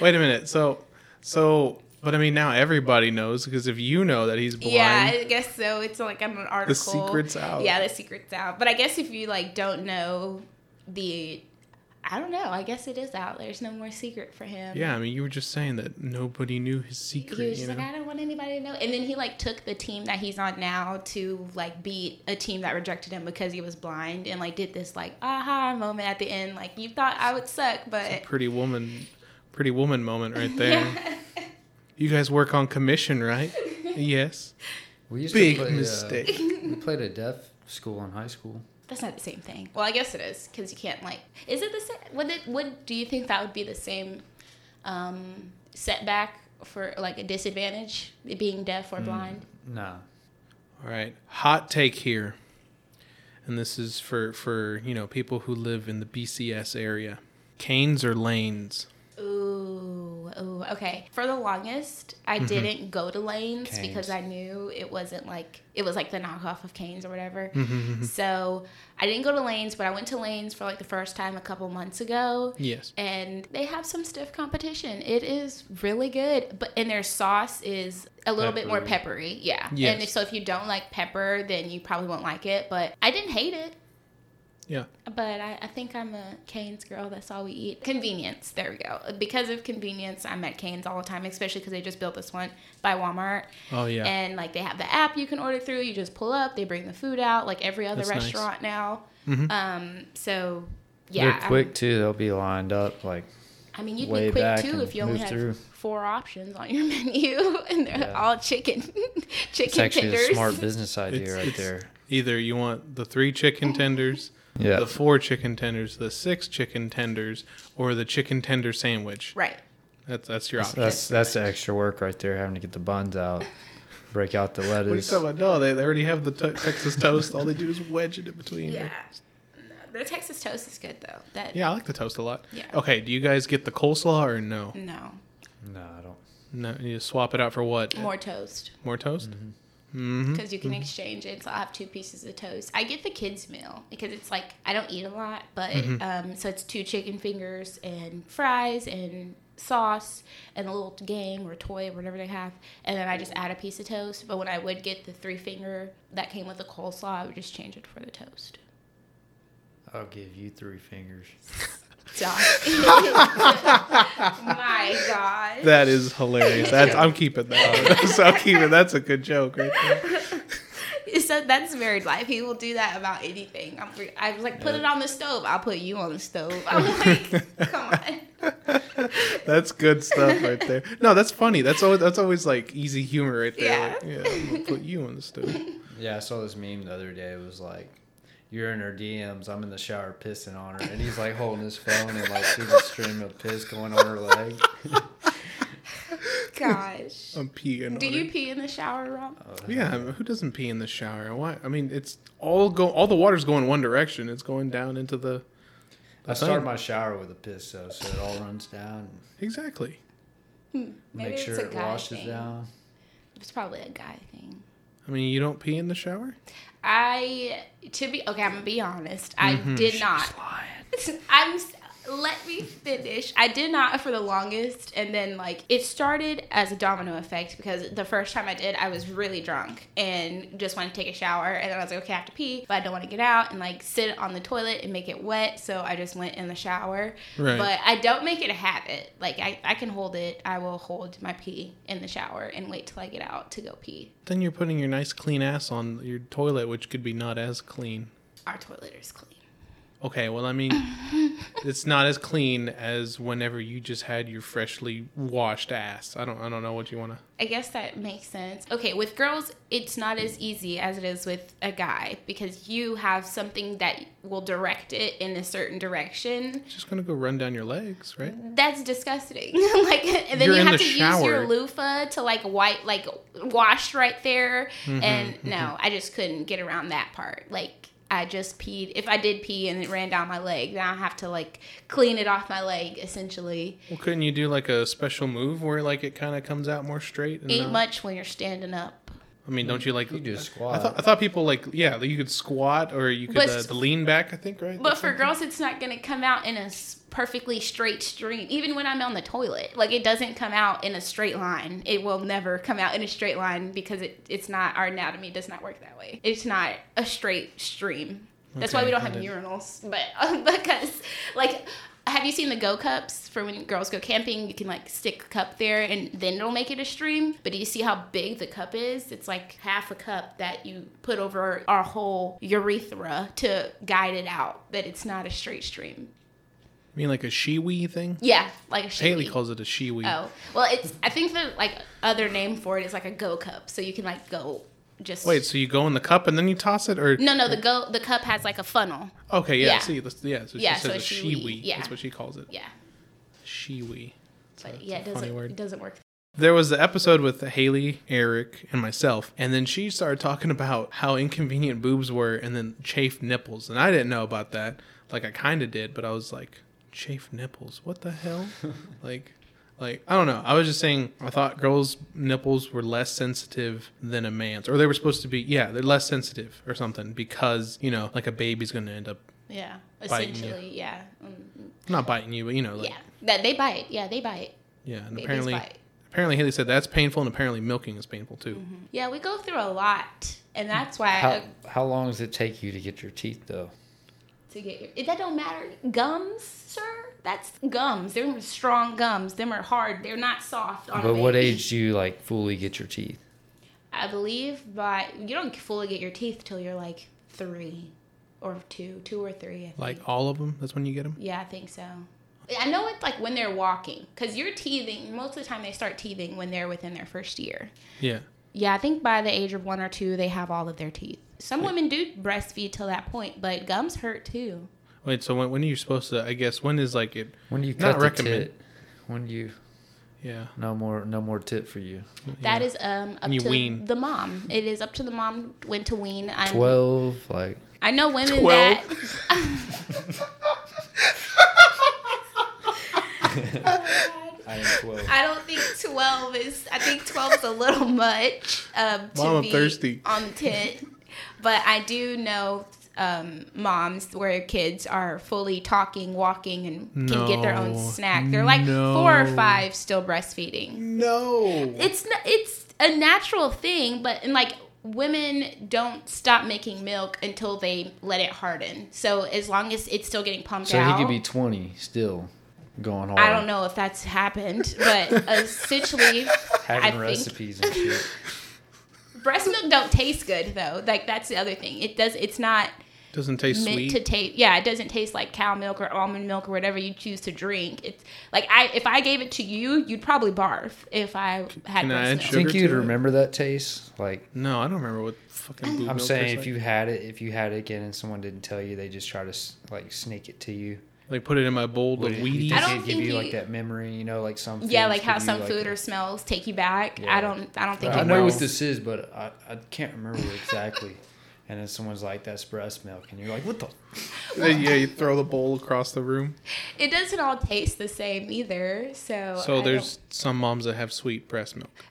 Wait a minute. So, so, but I mean, now everybody knows because if you know that he's blind, Yeah, I guess so. It's like on an article. The secret's out. Yeah, the secret's out. But I guess if you like don't know the I don't know. I guess it is out. There's no more secret for him. yeah. I mean, you were just saying that nobody knew his secret. He was you just know? like, I don't want anybody to know. And then he like took the team that he's on now to like beat a team that rejected him because he was blind and like did this like aha moment at the end. Like you thought I would suck, but pretty woman, pretty woman moment right there. You guys work on commission, right? yes. We used Big to play, uh, mistake. we played a deaf school in high school. That's not the same thing. Well, I guess it is because you can't like. Is it the same? Would it? Would do you think that would be the same um, setback for like a disadvantage, being deaf or blind? Nah. All right. Hot take here. And this is for for, you know, people who live in the BCS area. Canes or Layne's? Ooh, ooh, okay. For the longest, I didn't go to Layne's Canes. because I knew it wasn't like it was like the knockoff of Canes or whatever. Mm-hmm, so I didn't go to Layne's, but I went to Layne's for like the first time a couple months ago. Yes. and they have some stiff competition. It is really good, but and their sauce is a little bit more Peppery. peppery. Yeah, Yes. and if, so if you don't like pepper, then you probably won't like it. But I didn't hate it. Yeah. But I, I think I'm a Cane's girl. That's all we eat. Convenience. There we go. Because of convenience, I'm at Cane's all the time, especially because they just built this one by Walmart. Oh yeah. And like they have the app you can order through. You just pull up, they bring the food out, like every other That's nice. restaurant now. Mhm. Um. So yeah, They're I'm- quick too. They'll be lined up like I mean, you'd way be quick too if you only move had through. four options on your menu, and they're Yeah. all chicken, chicken it's chicken actually tenders. a smart business idea It's- right it's- there. Either you want the three chicken tenders, Yeah. the four chicken tenders, the six chicken tenders, or the chicken tender sandwich. Right. That's that's your option. That's that's the extra work right there, having to get the buns out, break out the lettuce. What are you lettuce. talking about? No, they, they already have the te- Texas toast. All they do is wedge it in between. Yeah. No, the Texas toast is good though. That Yeah, I like the toast a lot. Yeah. Okay, do you guys get the coleslaw or no? no No, I don't. No, you swap it out for what? more toast More toast? Mm-hmm. Mm-hmm. because you can exchange it. So I'll have two pieces of toast. I get the kids meal because it's like I don't eat a lot, but Mm-hmm. um, so it's two chicken fingers and fries and sauce and a little game or toy or whatever they have, and then I just add a piece of toast. But when I would get the three finger that came with the coleslaw, I would just change it for the toast. I'll give you three fingers. Stop. My God. That is hilarious. That's I'm keeping that. so I'm keeping. That's a good joke right there. So that's married life. He will do that about anything. I'm, I was like, put it on the stove. I'll put you on the stove. I'm like, come on. That's good stuff right there. No, that's funny. That's always that's always like easy humor right there. Yeah. Like, yeah. I'm gonna put you on the stove. Yeah, I saw this meme the other day. It was like, you're in her DMs. I'm in the shower pissing on her, and he's like holding his phone and like see the stream of piss going on her leg. Gosh. I'm peeing. Do on you it. pee in the shower, Rob? Oh, yeah, I mean, who doesn't pee in the shower? Why? I mean, it's all go. All the water's going one direction. It's going down into the. I the start my shower with a piss though, so it all runs down. Exactly. Hmm, maybe Make it's sure a it guy washes thing. down. It's probably a guy thing. I mean, you don't pee in the shower. I to be okay. I'm gonna be honest. I Mm-hmm. did not. I'm. Let me finish. I did not for the longest, and then like it started as a domino effect because the first time I did, I was really drunk and just wanted to take a shower, and then I was like, okay, I have to pee, but I don't want to get out and like sit on the toilet and make it wet, so I just went in the shower. Right. But I don't make it a habit. Like I, I can hold it. I will hold my pee in the shower and wait till I get out to go pee. Then you're putting your nice clean ass on your toilet, which could be not as clean. Our toilet is clean. Okay, well, I mean, it's not as clean as whenever you just had your freshly washed ass. I don't, I don't know what you want to. I guess that makes sense. Okay, with girls, it's not as easy as it is with a guy because you have something that will direct it in a certain direction. It's just gonna go run down your legs, right? That's disgusting. like, and then You're you have the to use your loofah to like wipe, like wash right there. Mm-hmm, and no, I just couldn't get around that part. Like. I just peed. If I did pee and it ran down my leg, then I have to like clean it off my leg essentially. Well, couldn't you do like a special move where like it kind of comes out more straight? And Ain't not- much when you're standing up. I mean, don't you like? You do a I squat. thought I thought people like yeah, you could squat or you could But- uh, the lean back. I think right. But That's for something? girls, it's not going to come out in a perfectly straight stream. Even when I'm on the toilet, like it doesn't come out in a straight line. It will never come out in a straight line because it, it's not our anatomy does not work that way. It's not a straight stream. That's why we don't have urinals. But because like. Have you seen the go cups for when girls go camping? You can like stick a cup there and then it'll make it a stream. But do you see how big the cup is? It's like half a cup that you put over our whole urethra to guide it out. That it's not a straight stream. I mean like a shiwi thing. Yeah, like a Haley calls it a shiwi. Oh, well, it's. I think the like other name for it is like a go cup, so you can like go just. Wait, so you go in the cup and then you toss it, or No, no. The go the cup has like a funnel. Okay, yeah. Yeah. See, that's, yeah. So Yeah, she so says a a shiwi, shiwi. yeah. That's what she calls it. Yeah, Shiwi. but yeah, it doesn't. word. It doesn't work. There was the episode with Haley, Eric, and myself, and then she started talking about how inconvenient boobs were, and then chafed nipples, and I didn't know about that. Like I kind of did, but I was like, chafed nipples. What the hell? like, like I don't know. I was just saying. I thought girls' nipples were less sensitive than a man's, or they were supposed to be. Yeah, they're less sensitive or something because you know, like a baby's gonna end up Yeah, Biting you. essentially, yeah, mm, not biting you, but you know, like yeah. That they bite. Yeah, they bite. yeah. And Babies apparently, bite. apparently Haley said that's painful, and apparently milking is painful too. Mm-hmm. Yeah, we go through a lot, and that's why How I, how long does it take you to get your teeth though? To get your. If that don't matter. Gums, sir. That's gums. They're strong gums. Them are hard. They're not soft. On But what age do you like fully get your teeth? I believe by you don't fully get your teeth till you're like three or two, two or three. I think. Like all of them. That's when you get them. yeah, I think so. I know it's like when they're walking, because you're teething. Most of the time, they start teething when they're within their first year. Yeah. Yeah, I think by the age of one or two, they have all of their teeth. Some women do breastfeed till that point, but gums hurt too. Wait. So when, when are you supposed to? I guess when is like it? When do you Not cut the recommend- tit? When do you? Yeah. No more, no more tip for you. That Yeah. is um up you to wean. the mom. It is up to the mom when to wean. I'm, Twelve, like I know women 12? that I am twelve. I don't think twelve is. I think twelve is a little much um, to Mom, I'm be thirsty. on the tent. But I do know um, moms where kids are fully talking, walking, and can get their own snack. They're like four or five still breastfeeding. No. It's n- it's a natural thing, but and like women don't stop making milk until they let it harden. So as long as it's still getting pumped So out, he could be twenty still, going hard. I don't know if that's happened, but essentially, I Having think and shit. breast milk don't taste good though. Like that's the other thing. It does. It's not Doesn't taste meant sweet. to taste. Yeah, it doesn't taste like cow milk or almond milk or whatever you choose to drink. It's like I if I gave it to you, you'd probably barf if I had Can I breast add milk. I think you'd it? remember that taste. Like no, I don't remember what fucking blue I'm milk saying, if like. you had it, if you had it again, and someone didn't tell you, they just try to like sneak it to you. Like put it in my bowl Would of it- you Wheaties. think I don't it'd give you, you- like that memory, you know, like some. Yeah, like how give you, some like, food a- or smells take you back. Yeah. I don't. I don't think I it know knows. what this is, but I, I can't remember exactly. and then someone's like, "That's breast milk," and you're like, "What the?" Then, yeah, you throw the bowl across the room. It doesn't all taste the same either. So So I there's some moms that have sweet breast milk.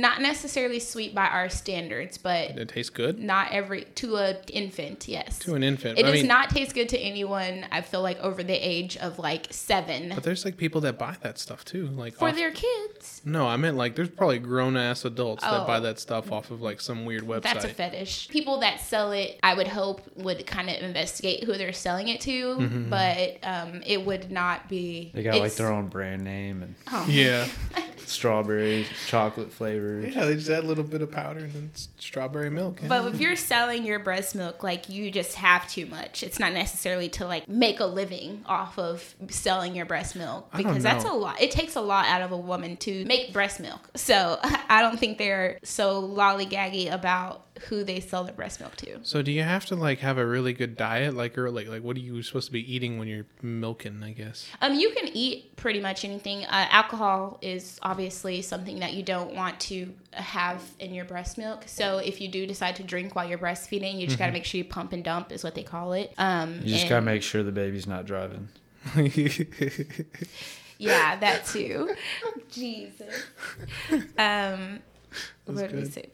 Don't- necessarily sweet by our standards, but It tastes good not every to a infant. Yes, to an infant. It I does mean, not taste good to anyone. I feel like over the age of like seven but there's like people that buy that stuff too. Like for off- their kids. no, I meant like there's probably grown ass adults that Oh. buy that stuff off of like some weird website. That's a fetish. People that sell it, I would hope, would kind of investigate who they're selling it to, Mm-hmm. but um, it would not be. They got like their own brand name and oh. yeah, strawberry, chocolate flavored. yeah. They just add a little bit of powder and then strawberry milk. yeah. But if you're selling your breast milk, like you just have too much. It's not necessarily to like make a living off of selling your breast milk because that's a lot. It takes a lot out of a woman to make breast milk. So I don't think they're so lollygaggy about who they sell their breast milk to. So do you have to like have a really good diet, like or like like what are you supposed to be eating when you're milking? I guess. Um, you can eat pretty much anything. Uh, alcohol is obviously something that you don't want to have in your breast milk. So if you do decide to drink while you're breastfeeding, you just got to make sure you pump and dump is what they call it. Um, You just and- gotta make sure the baby's not driving. Yeah, that too. Jesus. Um, what did we say?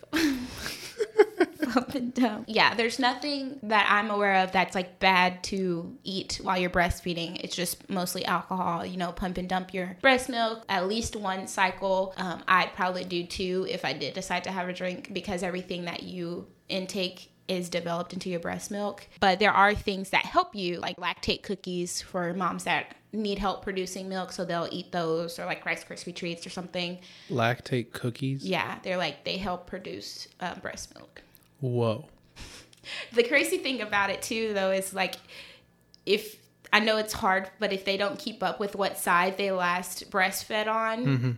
Pump and dump. Yeah, there's nothing that I'm aware of that's like bad to eat while you're breastfeeding. It's just mostly alcohol. You know, pump and dump your breast milk at least one cycle. Um, I'd probably do two if I did decide to have a drink because everything that you intake is developed into your breast milk. But there are things that help you, like lactate cookies for moms that need help producing milk, so they'll eat those, or like Rice Krispie treats or something. Lactate cookies. Yeah, they're like they help produce uh, breast milk. Whoa. The crazy thing about it too, though, is like if I know it's hard, but if they don't keep up with what side they last breastfed on, mm-hmm.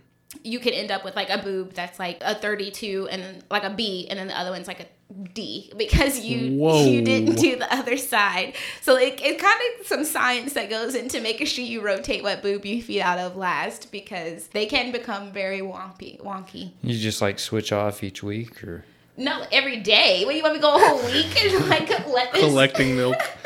you could end up with like a boob that's like a 32 and then like a B, and then the other one's like a D because you Whoa. you didn't do the other side. So it, it kind of some science that goes into making sure you rotate what boob you feed out of last because they can become very wonky. Wonky. You just like switch off each week, or No, every day. What do you want me to go a whole week and like let this Collecting milk.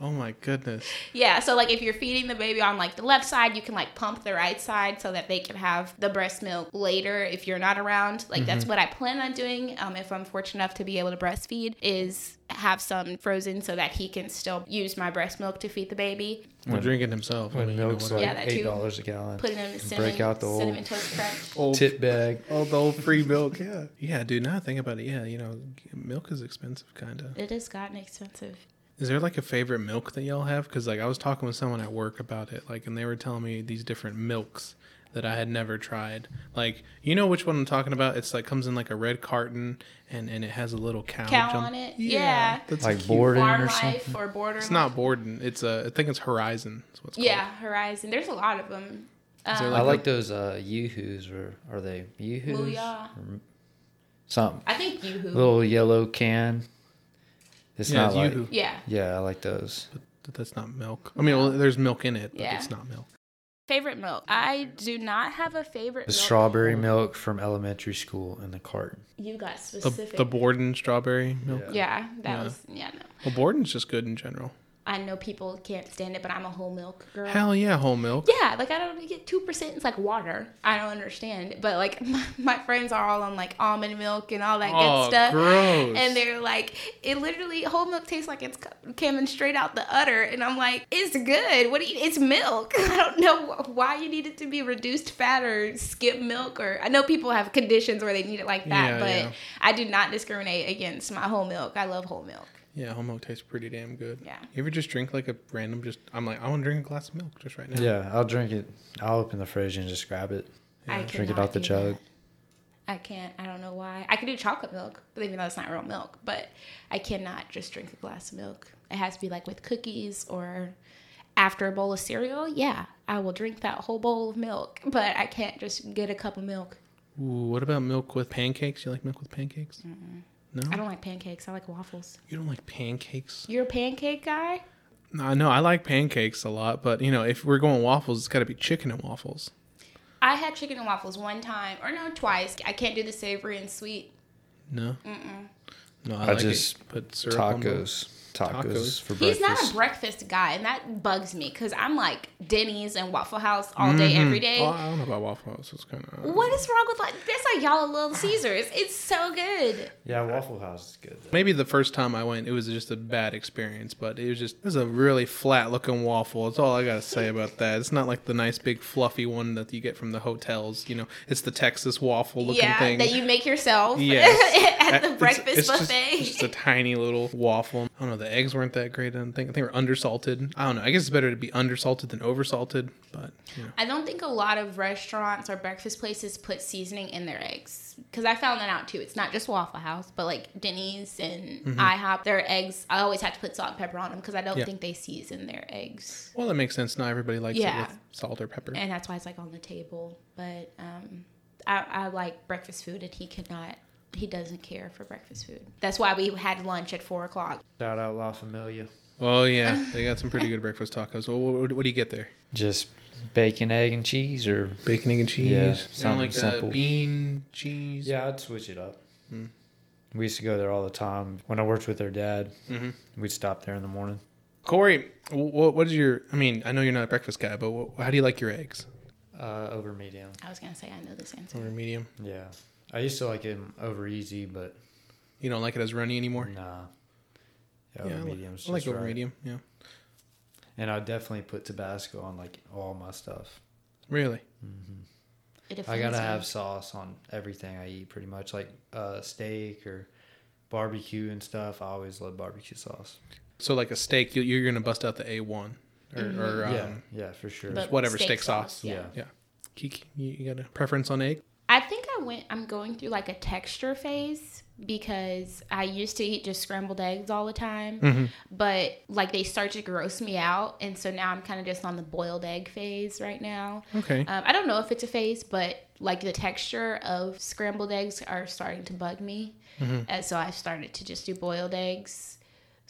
Oh my goodness. Yeah, so like if you're feeding the baby on like the left side, you can like pump the right side so that they can have the breast milk later if you're not around. Like that's what I plan on doing. Um, if I'm fortunate enough to be able to breastfeed, is have some frozen so that he can still use my breast milk to feed the baby. Well, drinking himself. I when mean, you know, milk's whatever. like Yeah, that eight too. dollars a gallon. Put it in a And cinnamon, break out the old cinnamon toast crunch. old tit bag. Oh, the old free milk, yeah. Yeah, dude, now I think about it, yeah, you know, milk is expensive, kind of. It has gotten expensive. Is there like a favorite milk that y'all have? Because, like, I was talking with someone at work about it, like, and they were telling me these different milks that I had never tried. Like, you know which one I'm talking about? It's like comes in like a red carton and, and it has a little cow, Cow jump- on it? Yeah. that's Like. Borden Farm or life something. or border. It's not Borden. It's a, I think it's Horizon. Is what it's Yeah, Horizon. There's a lot of them. Is there Um, I like like those uh yoo-hoos, or are they yoo-hoos? Booyah. Or Something. I think YooHoo. Little yellow can. It's Yeah, not it's like. Yoo-hoo. yeah. Yeah, I like those. But that's not milk. I mean, well, there's milk in it, but Yeah. it's not milk. Favorite milk? I do not have a favorite. The milk. strawberry milk from elementary school in the carton. You got The, specific. the Borden strawberry milk. Yeah. yeah, that Yeah. was yeah. No, Well, Borden's just good in general. I know people can't stand it, but I'm a whole milk girl. Hell yeah, whole milk. Yeah, like I don't get two percent. It's like water. I don't understand. But like my, my friends are all on like almond milk and all that Oh, good stuff. gross. And they're like, it literally whole milk tastes like it's coming straight out the udder. And I'm like, it's good. What do you? It's milk. I don't know why you need it to be reduced fat or skip milk. Or I know people have conditions where they need it like that, Yeah, but yeah. I do not discriminate against my whole milk. I love whole milk. Yeah, whole milk tastes pretty damn good. Yeah. You ever just drink like a random? Just I'm like, I want to drink a glass of milk just right now. Yeah, I'll drink it. I'll open the fridge and just grab it. I drink it cannot out the jug. that. I can't. I don't know why. I can do chocolate milk, but even though it's not real milk, but I cannot just drink a glass of milk. It has to be like with cookies or after a bowl of cereal. Yeah, I will drink that whole bowl of milk, but I can't just get a cup of milk. Ooh, what about milk with pancakes? You like milk with pancakes? No, I don't like pancakes. I like waffles. you don't like pancakes. You're a pancake guy? No, no, I like pancakes a lot, but you know, if we're going waffles, it's got to be chicken and waffles. I had chicken and waffles one time, or no, twice. I can't do the savory and sweet. No, no, I, I like just- it. Put syrup on. Tacos. Tacos, Tacos. for breakfast. He's not a breakfast guy, and that bugs me because I'm like Denny's and Waffle House all day, mm-hmm. every day. Oh, I don't know about waffle house. It's kind of uh, What is wrong with like that's like y'all a Little Caesars? It's so good. yeah, Waffle House is good. Though. Maybe the first time I went, it was just a bad experience, but it was just it was a really flat looking waffle. That's all I gotta say about that. It's not like the nice big fluffy one that you get from the hotels. You know, it's the Texas waffle looking yeah, thing. that you make yourself Yes. at the It's- breakfast it's just- buffet. It's just a tiny little waffle. I don't know. The eggs weren't that great. I don't think. I think they were undersalted. I don't know. I guess it's better to be undersalted than oversalted. But you know, I don't think a lot of restaurants or breakfast places put seasoning in their eggs because I found that out too. It's not just Waffle House, but like Denny's and IHOP, their eggs. I always have to put salt and pepper on them because I don't Mm-hmm. Yeah. think they season their eggs. well, that makes sense. Not everybody likes it with salt or pepper. and that's why it's like on the table. But um, I, I like breakfast food, and he cannot. He doesn't care for breakfast food. That's why we had lunch at four o'clock. Shout out La Familia. Oh yeah, they got some pretty good breakfast tacos. Well, what, what do you get there? Just bacon, egg, and cheese, or Bacon, egg, and cheese. Yeah, You don't something like uh, simple. bean, cheese. yeah, I'd switch it up. We used to go there all the time. When I worked with their dad, Mhm. we'd stop there in the morning. Corey, what, what is your? I mean, I know you're not a breakfast guy, but what, how do you like your eggs? Uh, over medium. I was gonna say I know this answer. Over medium. Yeah, I used to like it over easy, but You don't like it as runny anymore. nah. Yeah, Yeah, I over like, medium's I like over right. medium. Yeah, And I definitely put Tabasco on like all my stuff. really. It I gotta me. have sauce on everything I eat, pretty much. Like uh, steak or barbecue and stuff. I always love barbecue sauce. So like a steak, you, you're gonna bust out the A one or, or um, yeah, yeah, for sure. But whatever steak steak, sauce. sauce, yeah. yeah. Kiki, you, you got a preference on egg? I think I went. I'm going through like a texture phase because I used to eat just scrambled eggs all the time, Mm-hmm. but like they start to gross me out, and so now I'm kind of just on the boiled egg phase right now. Okay. Um, I don't know if it's a phase, but like the texture of scrambled eggs are starting to bug me, Mm-hmm. and so I started to just do boiled eggs.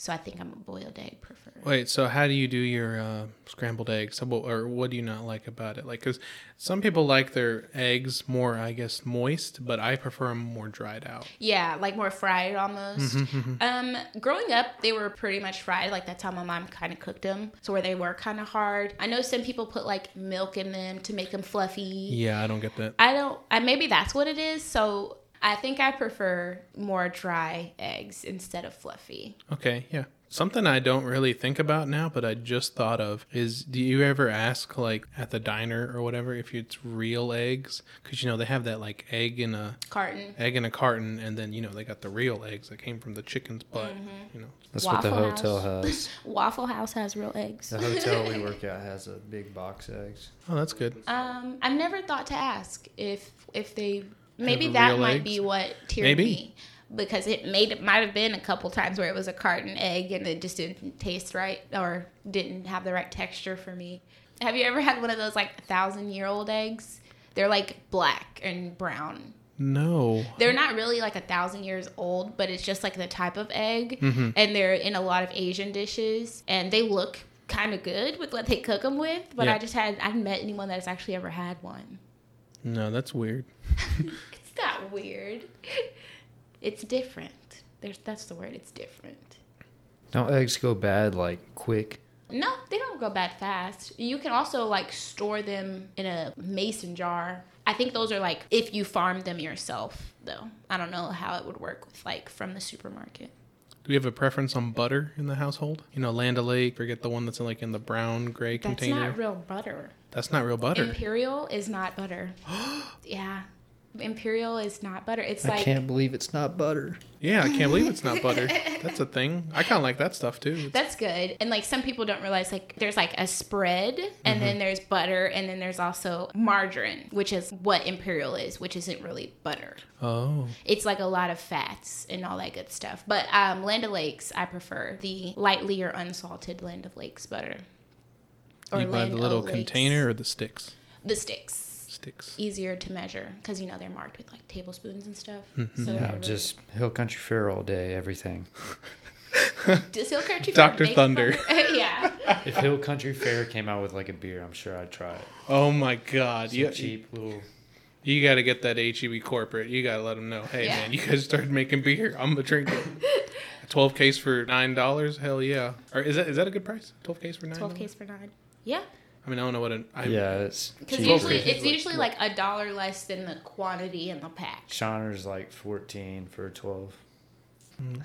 So I think I'm a boiled egg prefer. Wait, so how do you do your uh, scrambled eggs? Or what do you not like about it? Like, because some people like their eggs more, I guess, moist, but I prefer them more dried out. Yeah, like more fried almost. Mm-hmm, Um, growing up, they were pretty much fried. Like that's how my mom kind of cooked them, so where they were kind of hard. I know some people put like milk in them to make them fluffy. Yeah, I don't get that. I don't. I maybe that's what it is. So I think I prefer more dry eggs instead of fluffy. Okay, yeah. Something I don't really think about now, but I just thought of is do you ever ask, like, at the diner or whatever, if it's real eggs? Because, you know, they have that, like, egg in a. Carton. Egg in a carton, and then you know they got the real eggs that came from the chicken's butt. Mm-hmm. You know, That's what the hotel House. has. Waffle House has real eggs. The hotel we work at has a big box of eggs. oh, that's good. Um, I've never thought to ask if if they maybe that might eggs? be what tiered Maybe. me because it made it might have been a couple times where it was a carton egg and it just didn't taste right or didn't have the right texture for me. Have you ever had one of those like thousand year old eggs? They're like black and brown. No. They're not really like a thousand years old, but it's just like the type of egg, Mm-hmm. and they're in a lot of Asian dishes, and they look kind of good with what they cook them with, but Yeah. I just had i haven't met anyone that's actually ever had one. No, that's weird. It's not weird. It's different. There's that's the word. It's different. Don't eggs go bad like quick? No, they don't go bad fast. You can also like store them in a mason jar. I think those are like if you farm them yourself, though. I don't know how it would work with like from the supermarket. Do you have a preference on butter in the household? You know, Land O'Lake, forget the one that's in like in the brown gray That's container. That's not real butter. that's not real butter. Imperial is not butter. yeah. Imperial is not butter. It's I like I can't believe it's not butter. yeah, I can't believe it's not butter. That's a thing. I kind of like that stuff too. It's- That's good. And like some people don't realize like there's like a spread and then there's butter and then there's also margarine, which is what imperial is, which isn't really butter. oh, It's like a lot of fats and all that good stuff. But um Land Lakes, I prefer the lightly or unsalted Land O'Lakes butter. you buy Land the little container or the sticks? The sticks. Sticks. Easier to measure because you know they're marked with like tablespoons and stuff. Mm-hmm. So Yeah, really- just Hill Country Fare all day, everything. Does Hill Country Dr. Fare Thunder. yeah. if Hill Country Fare came out with like a beer, I'm sure I'd try it. Oh my God! Some You cheap little. you got to get that HEB corporate. You got to let them know. Hey Yeah. man, you guys started making beer. I'm gonna drink it. A Twelve case for nine dollars. Hell yeah! Or is that is that a good price? Twelve case for nine. Twelve case for nine. Yeah. I mean, I don't know what an. I, Yeah, it's Because usually cases it's like- usually like a dollar less than the quantity in the pack. Shiner's like 14 for 12.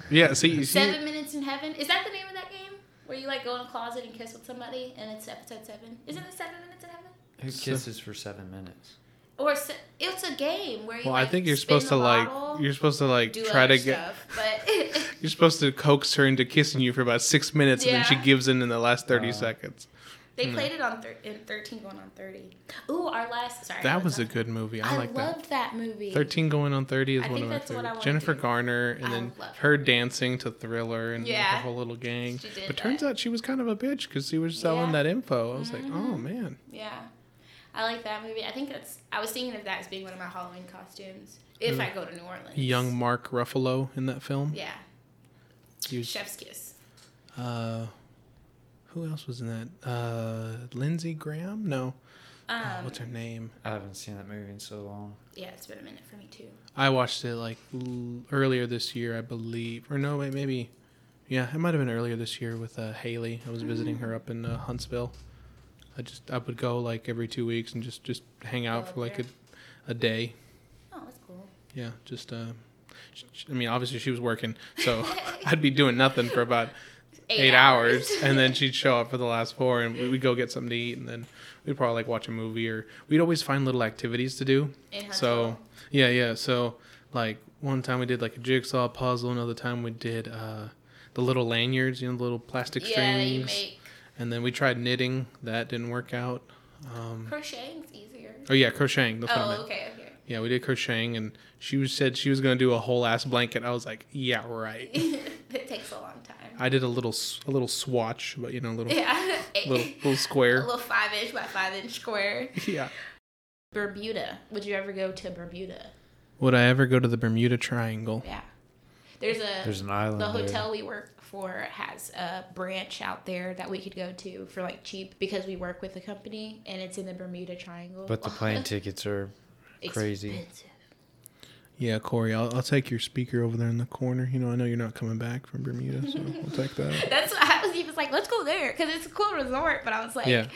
Yeah. See, you see. Seven Minutes in Heaven. Is that the name of that game? Where you like go in a closet and kiss with somebody, and it's episode seven. Isn't it Seven Minutes in Heaven? Who kisses for seven minutes? Or se- it's a game where you. Well, like, I think you're spin supposed the to like. bottle, You're supposed to like do try other to get. stuff, but You're supposed to coax her into kissing you for about six minutes, and then she gives in in the last thirty Uh, seconds. They played it on thir- in thirteen going on thirty. Ooh, our last. Sorry, That was a good movie. I, I like that. loved that movie. Thirteen going on thirty is I one of my that's what I favorites. Jennifer. Garner, and I then her dancing to Thriller and Yeah. her whole little gang. She did But turns out she was kind of a bitch because she was selling Yeah. that info. I was like, oh Mhm. man. Yeah. I like that movie. I think that's. I was thinking of that as being one of my Halloween costumes if I go to New Orleans. Young Mark Ruffalo in that film. Yeah. Was, Chef's kiss. uh, who else was in that? Uh, Lindsey Graham? No. Um, Oh, what's her name? I haven't seen that movie in so long. Yeah, it's been a minute for me too. I watched it like l- earlier this year, I believe, or no, may- maybe, yeah, it might have been earlier this year with uh, Haley. I was visiting her up in uh, Huntsville. I just I would go like every two weeks and just just hang out for like a, a day. Oh, that's cool. Yeah, just uh, sh- sh- I mean, obviously she was working, so I'd be doing nothing for about eight, hours, and then she'd show up for the last four, and we- we'd go get something to eat, and then we'd probably like watch a movie, or we'd always find little activities to do. So yeah, yeah. So like one time we did like a jigsaw puzzle. Another time we did uh, the little lanyards, you know, the little plastic yeah, strings. make And then we tried knitting. That didn't work out. Um, crocheting's easier. oh yeah, crocheting. That's what I Oh, meant. okay, okay. Yeah, we did crocheting, and she was, said she was gonna do a whole ass blanket. I was like, yeah, right. it takes a long time. I did a little s- a little swatch, but you know, a little yeah. little little square, a little five inch by five inch square. Yeah. Bermuda. Would you ever go to Bermuda? Would I ever go to the Bermuda Triangle? Yeah. There's a There's an island. the there. hotel we work for has a branch out there that we could go to for like cheap because we work with the company and it's in the Bermuda Triangle. But the plane tickets are crazy. Expensive. Yeah, Corey, I'll, I'll take your speaker over there in the corner. You know, I know you're not coming back from Bermuda, so I'll take that. That's why I was even like, let's go there because it's a cool resort. But I was like, Yeah.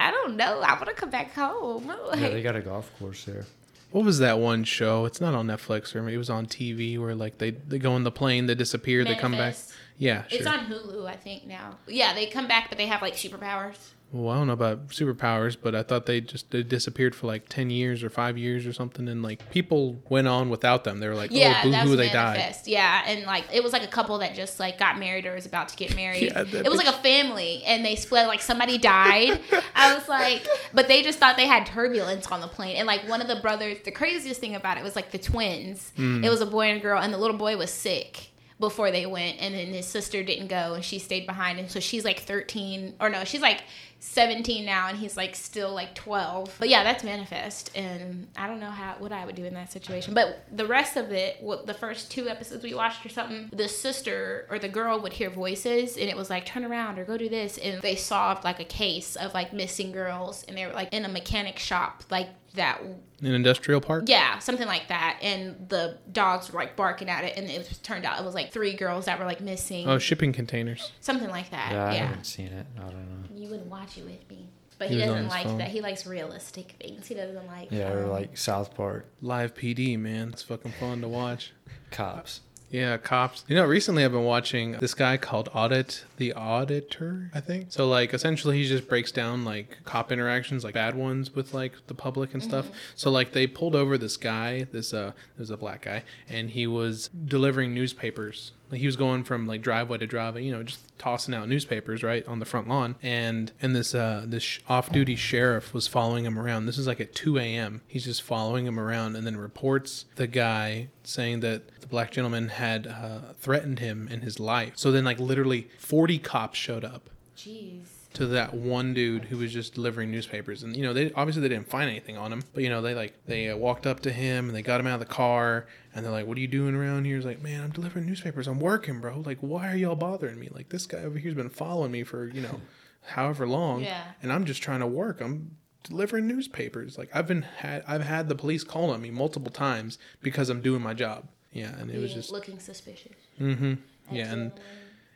I don't know. I want to come back home. Like, Yeah, they got a golf course there. What was that one show? It's not on Netflix or maybe it was on TV where like they, they go in the plane, they disappear, they come back. Yeah, sure. It's on Hulu, I think now. Yeah, they come back, but they have like superpowers. Well, I don't know about superpowers, but I thought they just they disappeared for like ten years or five years or something, and like people went on without them. They were like, Yeah, oh, boo that's hoo, they died. manifest. Yeah, and like it was like a couple that just like got married or was about to get married. Yeah, it was like a family, and they split. Like somebody died. I was like, but they just thought they had turbulence on the plane, and like one of the brothers. The craziest thing about it was like the twins. Hmm. It was a boy and a girl, and the little boy was sick. before they went and then his sister didn't go and she stayed behind and so she's like 13 or no she's like 17 now and he's like still like 12 but yeah that's manifest and i don't know how what i would do in that situation. But the rest of it what the first two episodes we watched or something the sister or the girl would hear voices and it was like turn around or go do this and they solved like a case of like missing girls and they were like in a mechanic shop like that An industrial park? yeah, something like that. And the dogs were like barking at it, and it was, turned out it was like three girls that were like missing, Oh, shipping containers. something like that. Yeah, I Yeah, haven't seen it. I don't know. you wouldn't watch it with me, but He he, doesn't like phone. that. He likes realistic things. He doesn't like Yeah, or um, like South Park Live PD, man. It's fucking fun to watch. cops. Yeah, cops. You know, recently I've been watching this guy called Audit the Auditor, I think. So like essentially he just breaks down like cop interactions, like bad ones with like the public and stuff. So like they pulled over this guy, this uh there's a black guy, and he was delivering newspapers. Like he was going from like driveway to driveway, you know, just tossing out newspapers right on the front lawn. And and this uh this off-duty sheriff was following him around. This is like at 2 a.m. He's just following him around, and then reports the guy saying that the black gentleman had uh, threatened him in his life. So then like literally 40 cops showed up Jeez. to that one dude who was just delivering newspapers. And you know they obviously they didn't find anything on him but you know they like they uh, walked up to him and they got him out of the car and they're like what are you doing around here? He's like man i'm delivering newspapers. I'm working bro. Like why are y'all bothering me? Like this guy over here's been following me for you know however long Yeah. and i'm just trying to work. I'm delivering newspapers. Like i've been had i've had the police call on me multiple times because i'm doing my job. Yeah and it was just looking suspicious. mm-hmm. Yeah and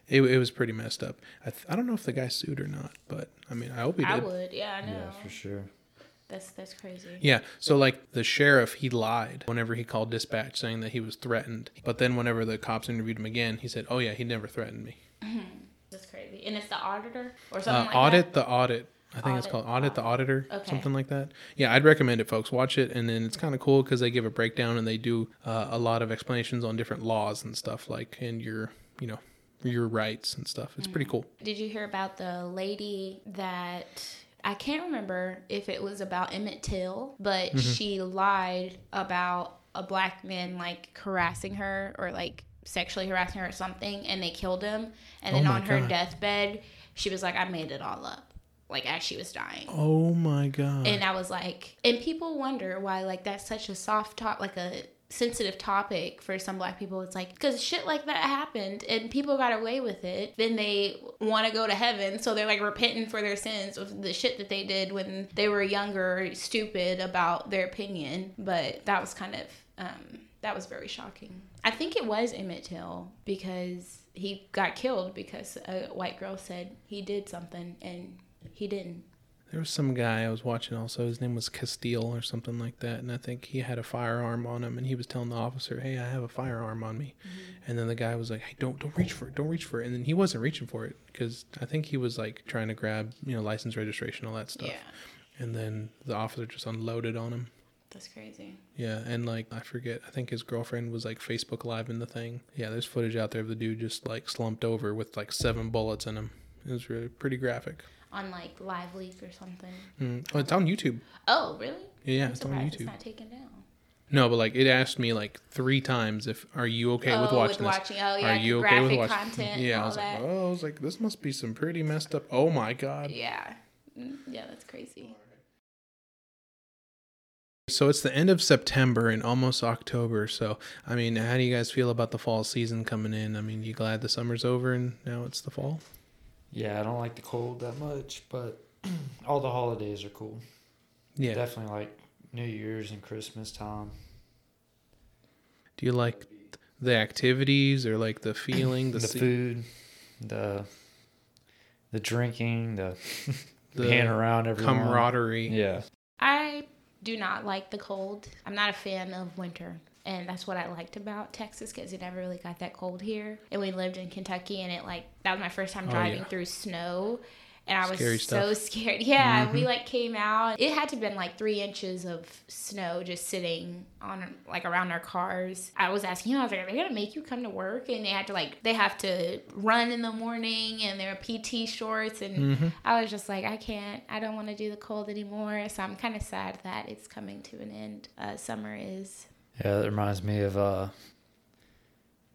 it, it was pretty messed up I, th- I don't know if the guy sued or not but i mean i hope he did I would. Yeah, I know. Yeah, for sure. That's that's crazy. Yeah. So like the sheriff, he lied whenever he called dispatch saying that he was threatened. But then whenever the cops interviewed him again, he said, "Oh yeah, he never threatened me." That's crazy. And it's the auditor or Uh, something like audit that. the audit. I think it's called audit the auditor, Okay. something like that. Yeah, I'd recommend it, folks. Watch it, and then it's kind of cool because they give a breakdown and they do uh, a lot of explanations on different laws and stuff, like and your, you know, your rights and stuff. It's pretty cool. Did you hear about the lady that I can't remember if it was about Emmett Till, but Mm-hmm. she lied about a black man like harassing her or like sexually harassing her or something, and they killed him. And Oh then my on her God. deathbed, she was like, "I made it all up," like as she was dying. Oh my god. And I was like, and people wonder why like that's such a soft talk, like a sensitive topic for some black people. It's like because shit like that happened and people got away with it. Then they want to go to heaven, so they're like repenting for their sins of the shit that they did when they were younger, stupid about their opinion. But that was kind of um, that was very shocking. I think it was Emmett Till because he got killed because a white girl said he did something and he didn't. There was some guy I was watching also. His name was Castile or something like that, and I think he had a firearm on him, and he was telling the officer, "Hey, I have a firearm on me," mm-hmm. and then the guy was like, "Hey, don't don't reach for it, don't reach for it," and then he wasn't reaching for it because I think he was like trying to grab you know license registration all that stuff, Yeah, and then the officer just unloaded on him. that's crazy. Yeah, and like I forget, I think his girlfriend was like Facebook Live in the thing. Yeah, there's footage out there of the dude just like slumped over with like seven bullets in him. It was really pretty graphic. On like live leak or something. Mm. Oh, it's on YouTube. Oh, really? Yeah, I'm it's on YouTube. It's not taken down. No, but like it asked me like three times if are you okay with oh, watching with this? watching. Oh, yeah. are you okay with watching? content. yeah, and I was that. like, oh, I was like, this must be some pretty messed up. Oh my god. Yeah. Mm, Yeah, that's crazy. So it's the end of September and almost October. So I mean, how do you guys feel about the fall season coming in? I mean, you glad the summer's over and now it's the fall? Yeah, I don't like the cold that much, but all the holidays are cool. Yeah. Definitely like New Year's and Christmas time. Do you like the activities or like the feeling, the, The, se- food, the the drinking, the, The being around everyone. camaraderie? Yeah. I do not like the cold. I'm not a fan of winter. And that's what I liked about Texas because it never really got that cold here. And we lived in Kentucky, and it like that was my first time Oh, driving yeah. through snow, and I was Scary so scared. Yeah, Mhm. we like came out. It had to been like three inches of snow just sitting on like around our cars. I was asking, you know, I was like, are they gonna make you come to work? And they had to like they have to run in the morning, and their PT shorts, and hmm I was just like, I can't, I don't want to do the cold anymore. So I'm kind of sad that it's coming to an end. Uh, summer is. Yeah, that reminds me of uh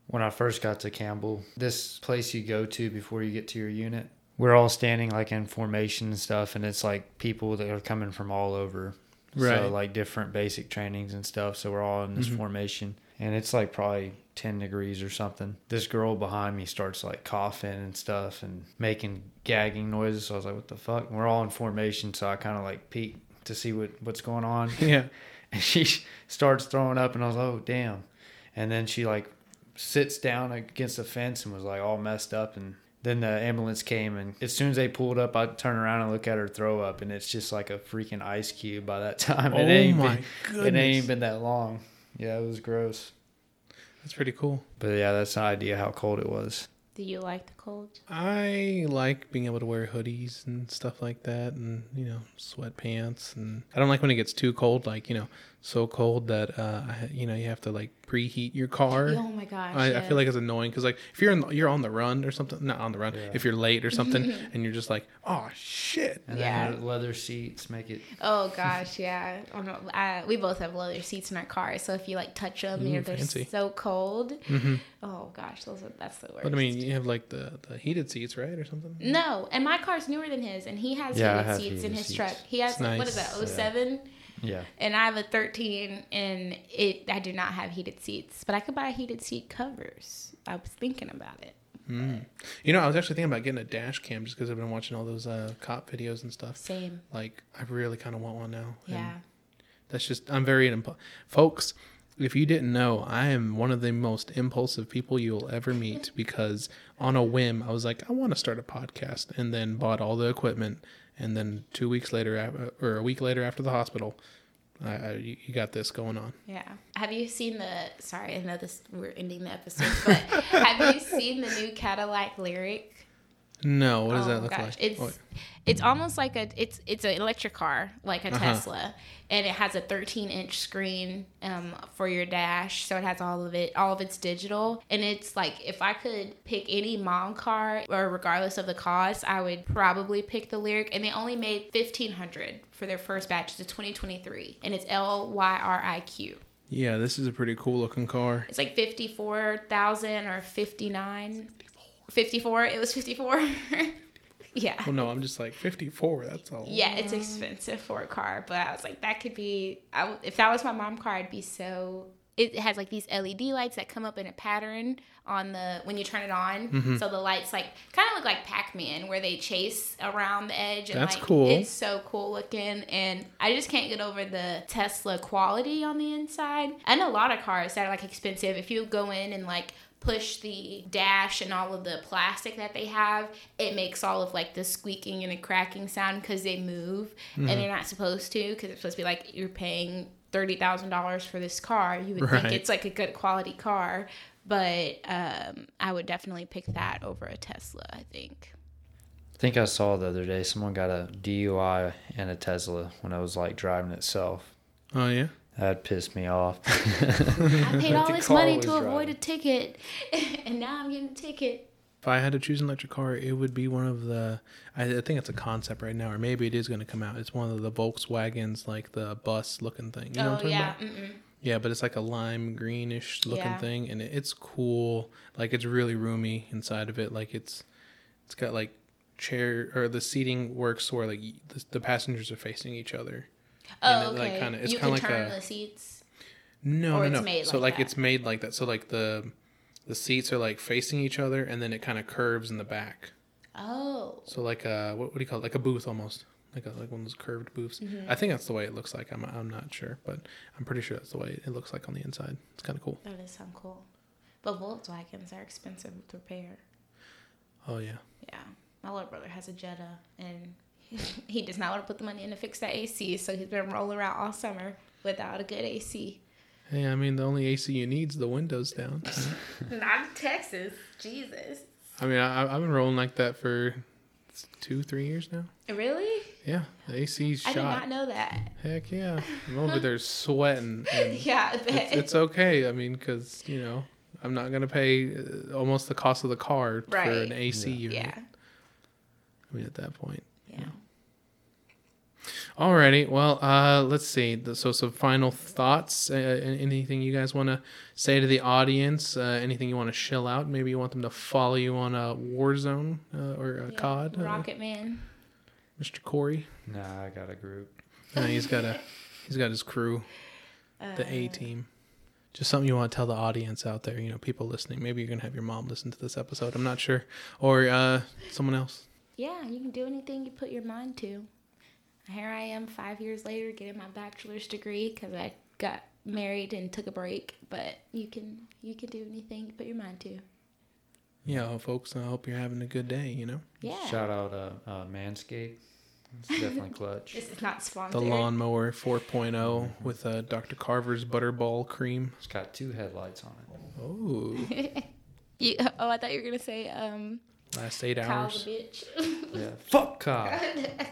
when I first got to Campbell, this place you go to before you get to your unit, we're all standing like in formation and stuff, and it's like people that are coming from all over. Right. So like different basic trainings and stuff. So we're all in this Mhm. formation, and it's like probably ten degrees or something. This girl behind me starts like coughing and stuff and making gagging noises. So I was like, "What the fuck?" And we're all in formation, so I kind of like peek to see what what's going on. Yeah. And she starts throwing up, and I was like, oh, damn. And then she like sits down against the fence and was like all messed up. And then the ambulance came, and as soon as they pulled up, I turn around and look at her throw up, and it's just like a freaking ice cube by that time. Oh it ain't my been, goodness. It ain't even been that long. Yeah, it was gross. That's pretty cool. But yeah, that's an idea how cold it was. Do you like the cold? I like being able to wear hoodies and stuff like that and, you know, sweatpants. And I don't like when it gets too cold, like, you know, so cold that, uh, you know, you have to like preheat your car. Oh my gosh. I, I feel like it's annoying because like if you're in, you're on the run or something, not on the run. Yeah. If you're late or something, and you're just like, oh shit. And Yeah. then leather seats make it. Oh gosh, yeah. I don't we both have leather seats in our car, so if you like touch them, Ooh, you're they're fancy. so cold. hmm Oh gosh, those are that's the worst. But I mean, you have like the the heated seats, right, or something. no, and my car's newer than his, and he has Yeah, heated have seats in his seats. truck. He has It's what is that? 07? Yeah. and I have a 13, and it I do not have heated seats, but I could buy heated seat covers. I was thinking about it. Mm. You know, I was actually thinking about getting a dash cam just because I've been watching all those uh, cop videos and stuff. Same. Like, I really kind of want one now. and Yeah. That's just I'm very impu- folks. If you didn't know, I am one of the most impulsive people you'll ever meet because on a whim, I was like, I want to start a podcast, and then bought all the equipment, and then two weeks later, uh, or a week later after the hospital, I, I, you you got this going on. Yeah. Have you seen the? Sorry, I know this. We're ending the episode, but have you seen the new Cadillac Lyriq? No, what does Oh, that look gosh. like? It's it's almost like a it's it's an electric car, like a Uh-huh. Tesla, and it has a 13 inch screen um, for your dash, so it has all of it, all of it's digital, and it's like if I could pick any mom car, or regardless of the cost, I would probably pick the Lyriq, and they only made 1500 for their first batch. to 2023, and it's L Y R I Q. yeah, this is a pretty cool looking car. It's like 54,000 or 59. 54. It was 54. yeah. Well, no, I'm just like 54. That's all. Yeah, it's expensive for a car, but I was like, that could be. I, if that was my mom car, I'd be so. It has like these LED lights that come up in a pattern on the when you turn it on. Mm-hmm. So the lights like kind of look like Pac Man, where they chase around the edge. And That's like, cool. It's so cool looking, and I just can't get over the Tesla quality on the inside. And a lot of cars that are like expensive. If you go in and like push the dash and all of the plastic that they have, it makes all of like the squeaking and the cracking sound because they move Mm-hmm. and they're not supposed to because it's supposed to be like you're paying thirty thousand dollars for this car. You would Right. think it's like a good quality car, but um, I would definitely pick that over a Tesla. I think. I think I saw the other day someone got a DUI in a Tesla when I was like driving itself. Oh yeah. That pissed me off. I paid all this money was to avoid a ticket, and now I'm getting a ticket. If I had to choose an electric car, it would be one of the. I, I think it's a concept right now, or maybe it is going to come out. It's one of the Volkswagens, like the bus looking thing. You know what oh I'm talking yeah, about? Mm-mm. Yeah, but it's like a lime greenish looking Yeah. thing, and it's cool. Like it's really roomy inside of it. Like it's, it's got like chair or the seating works where like the, the passengers are facing each other. Oh And it, okay. like, kinda- it's you kinda can like turn a- the seats. No, no, no. made so like like it's made like that. So like the the seats are like facing each other, and then it kind of curves in the back. Oh. So like a what, what do you call it? Like a booth almost. Like a, like one of those curved booths. Mm-hmm. I think that's the way it looks like. I'm I'm not sure, but I'm pretty sure that's the way it looks like on the inside. It's kind of cool. That does sound cool. But Volkswagens are expensive to repair. Oh yeah. Yeah. My little brother has a Jetta and he does not want to put the money in to fix that AC, so he's been rolling around all summer without a good AC. Hey, I mean the only AC you need is the windows down. Not in Texas. Jesus. I mean I, I've been rolling like that for two three years now. Really? Yeah, the AC's I did not know that. Heck yeah, I'm over there sweating. And Yeah, I bet. it's, it's okay. I mean, because you know, I'm not gonna pay uh, almost the cost of the car for an AC unit. yeah. I mean, at that point. Yeah. Alrighty. Well, uh, let's see. So, some final thoughts. Uh, anything you guys want to say to the audience? Uh, anything you want to shill out? Maybe you want them to follow you on a Warzone uh, or a Yeah, COD. Uh, Rocket Man. Mr. Corey. Nah, I got a group. No, he's got a he's got his crew, the A team. Just something you want to tell the audience out there. You know, people listening. Maybe you're gonna have your mom listen to this episode. I'm not sure, or uh, someone else. Yeah, you can do anything you put your mind to. Here I am, five years later, getting my bachelor's degree because I got married and took a break. But you can you can do anything you put your mind to. Yeah, well, folks. I hope you're having a good day. You know, Yeah. Shout out uh, uh, Manscaped. It's definitely clutch. This is not sponsored. the lawnmower 4.0 with uh, Dr. Carver's Butterball cream. It's got two headlights on it. Oh, You, oh, I thought you were gonna say um, last eight Kyle hours. the bitch. Yeah. Fuck Kyle.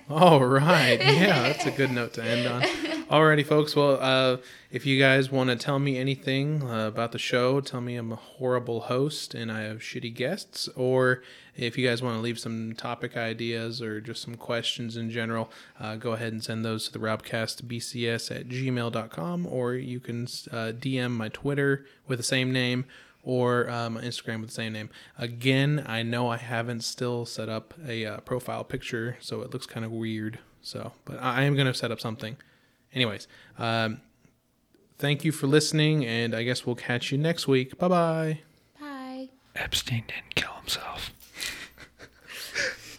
All right. Yeah, that's a good note to end on. Alrighty, folks. Well, uh, if you guys want to tell me anything uh, about the show, tell me I'm a horrible host and I have shitty guests, or if you guys want to leave some topic ideas or just some questions in general, uh, go ahead and send those to the robcastbcs at gmail.com, or you can uh, DM my Twitter with the same name or um, Instagram with the same name. Again, I know I haven't still set up a uh, profile picture, so it looks kind of weird. So, but I I am going to set up something. Anyways, um, thank you for listening, and I guess we'll catch you next week. Bye bye. Bye. Epstein didn't kill himself.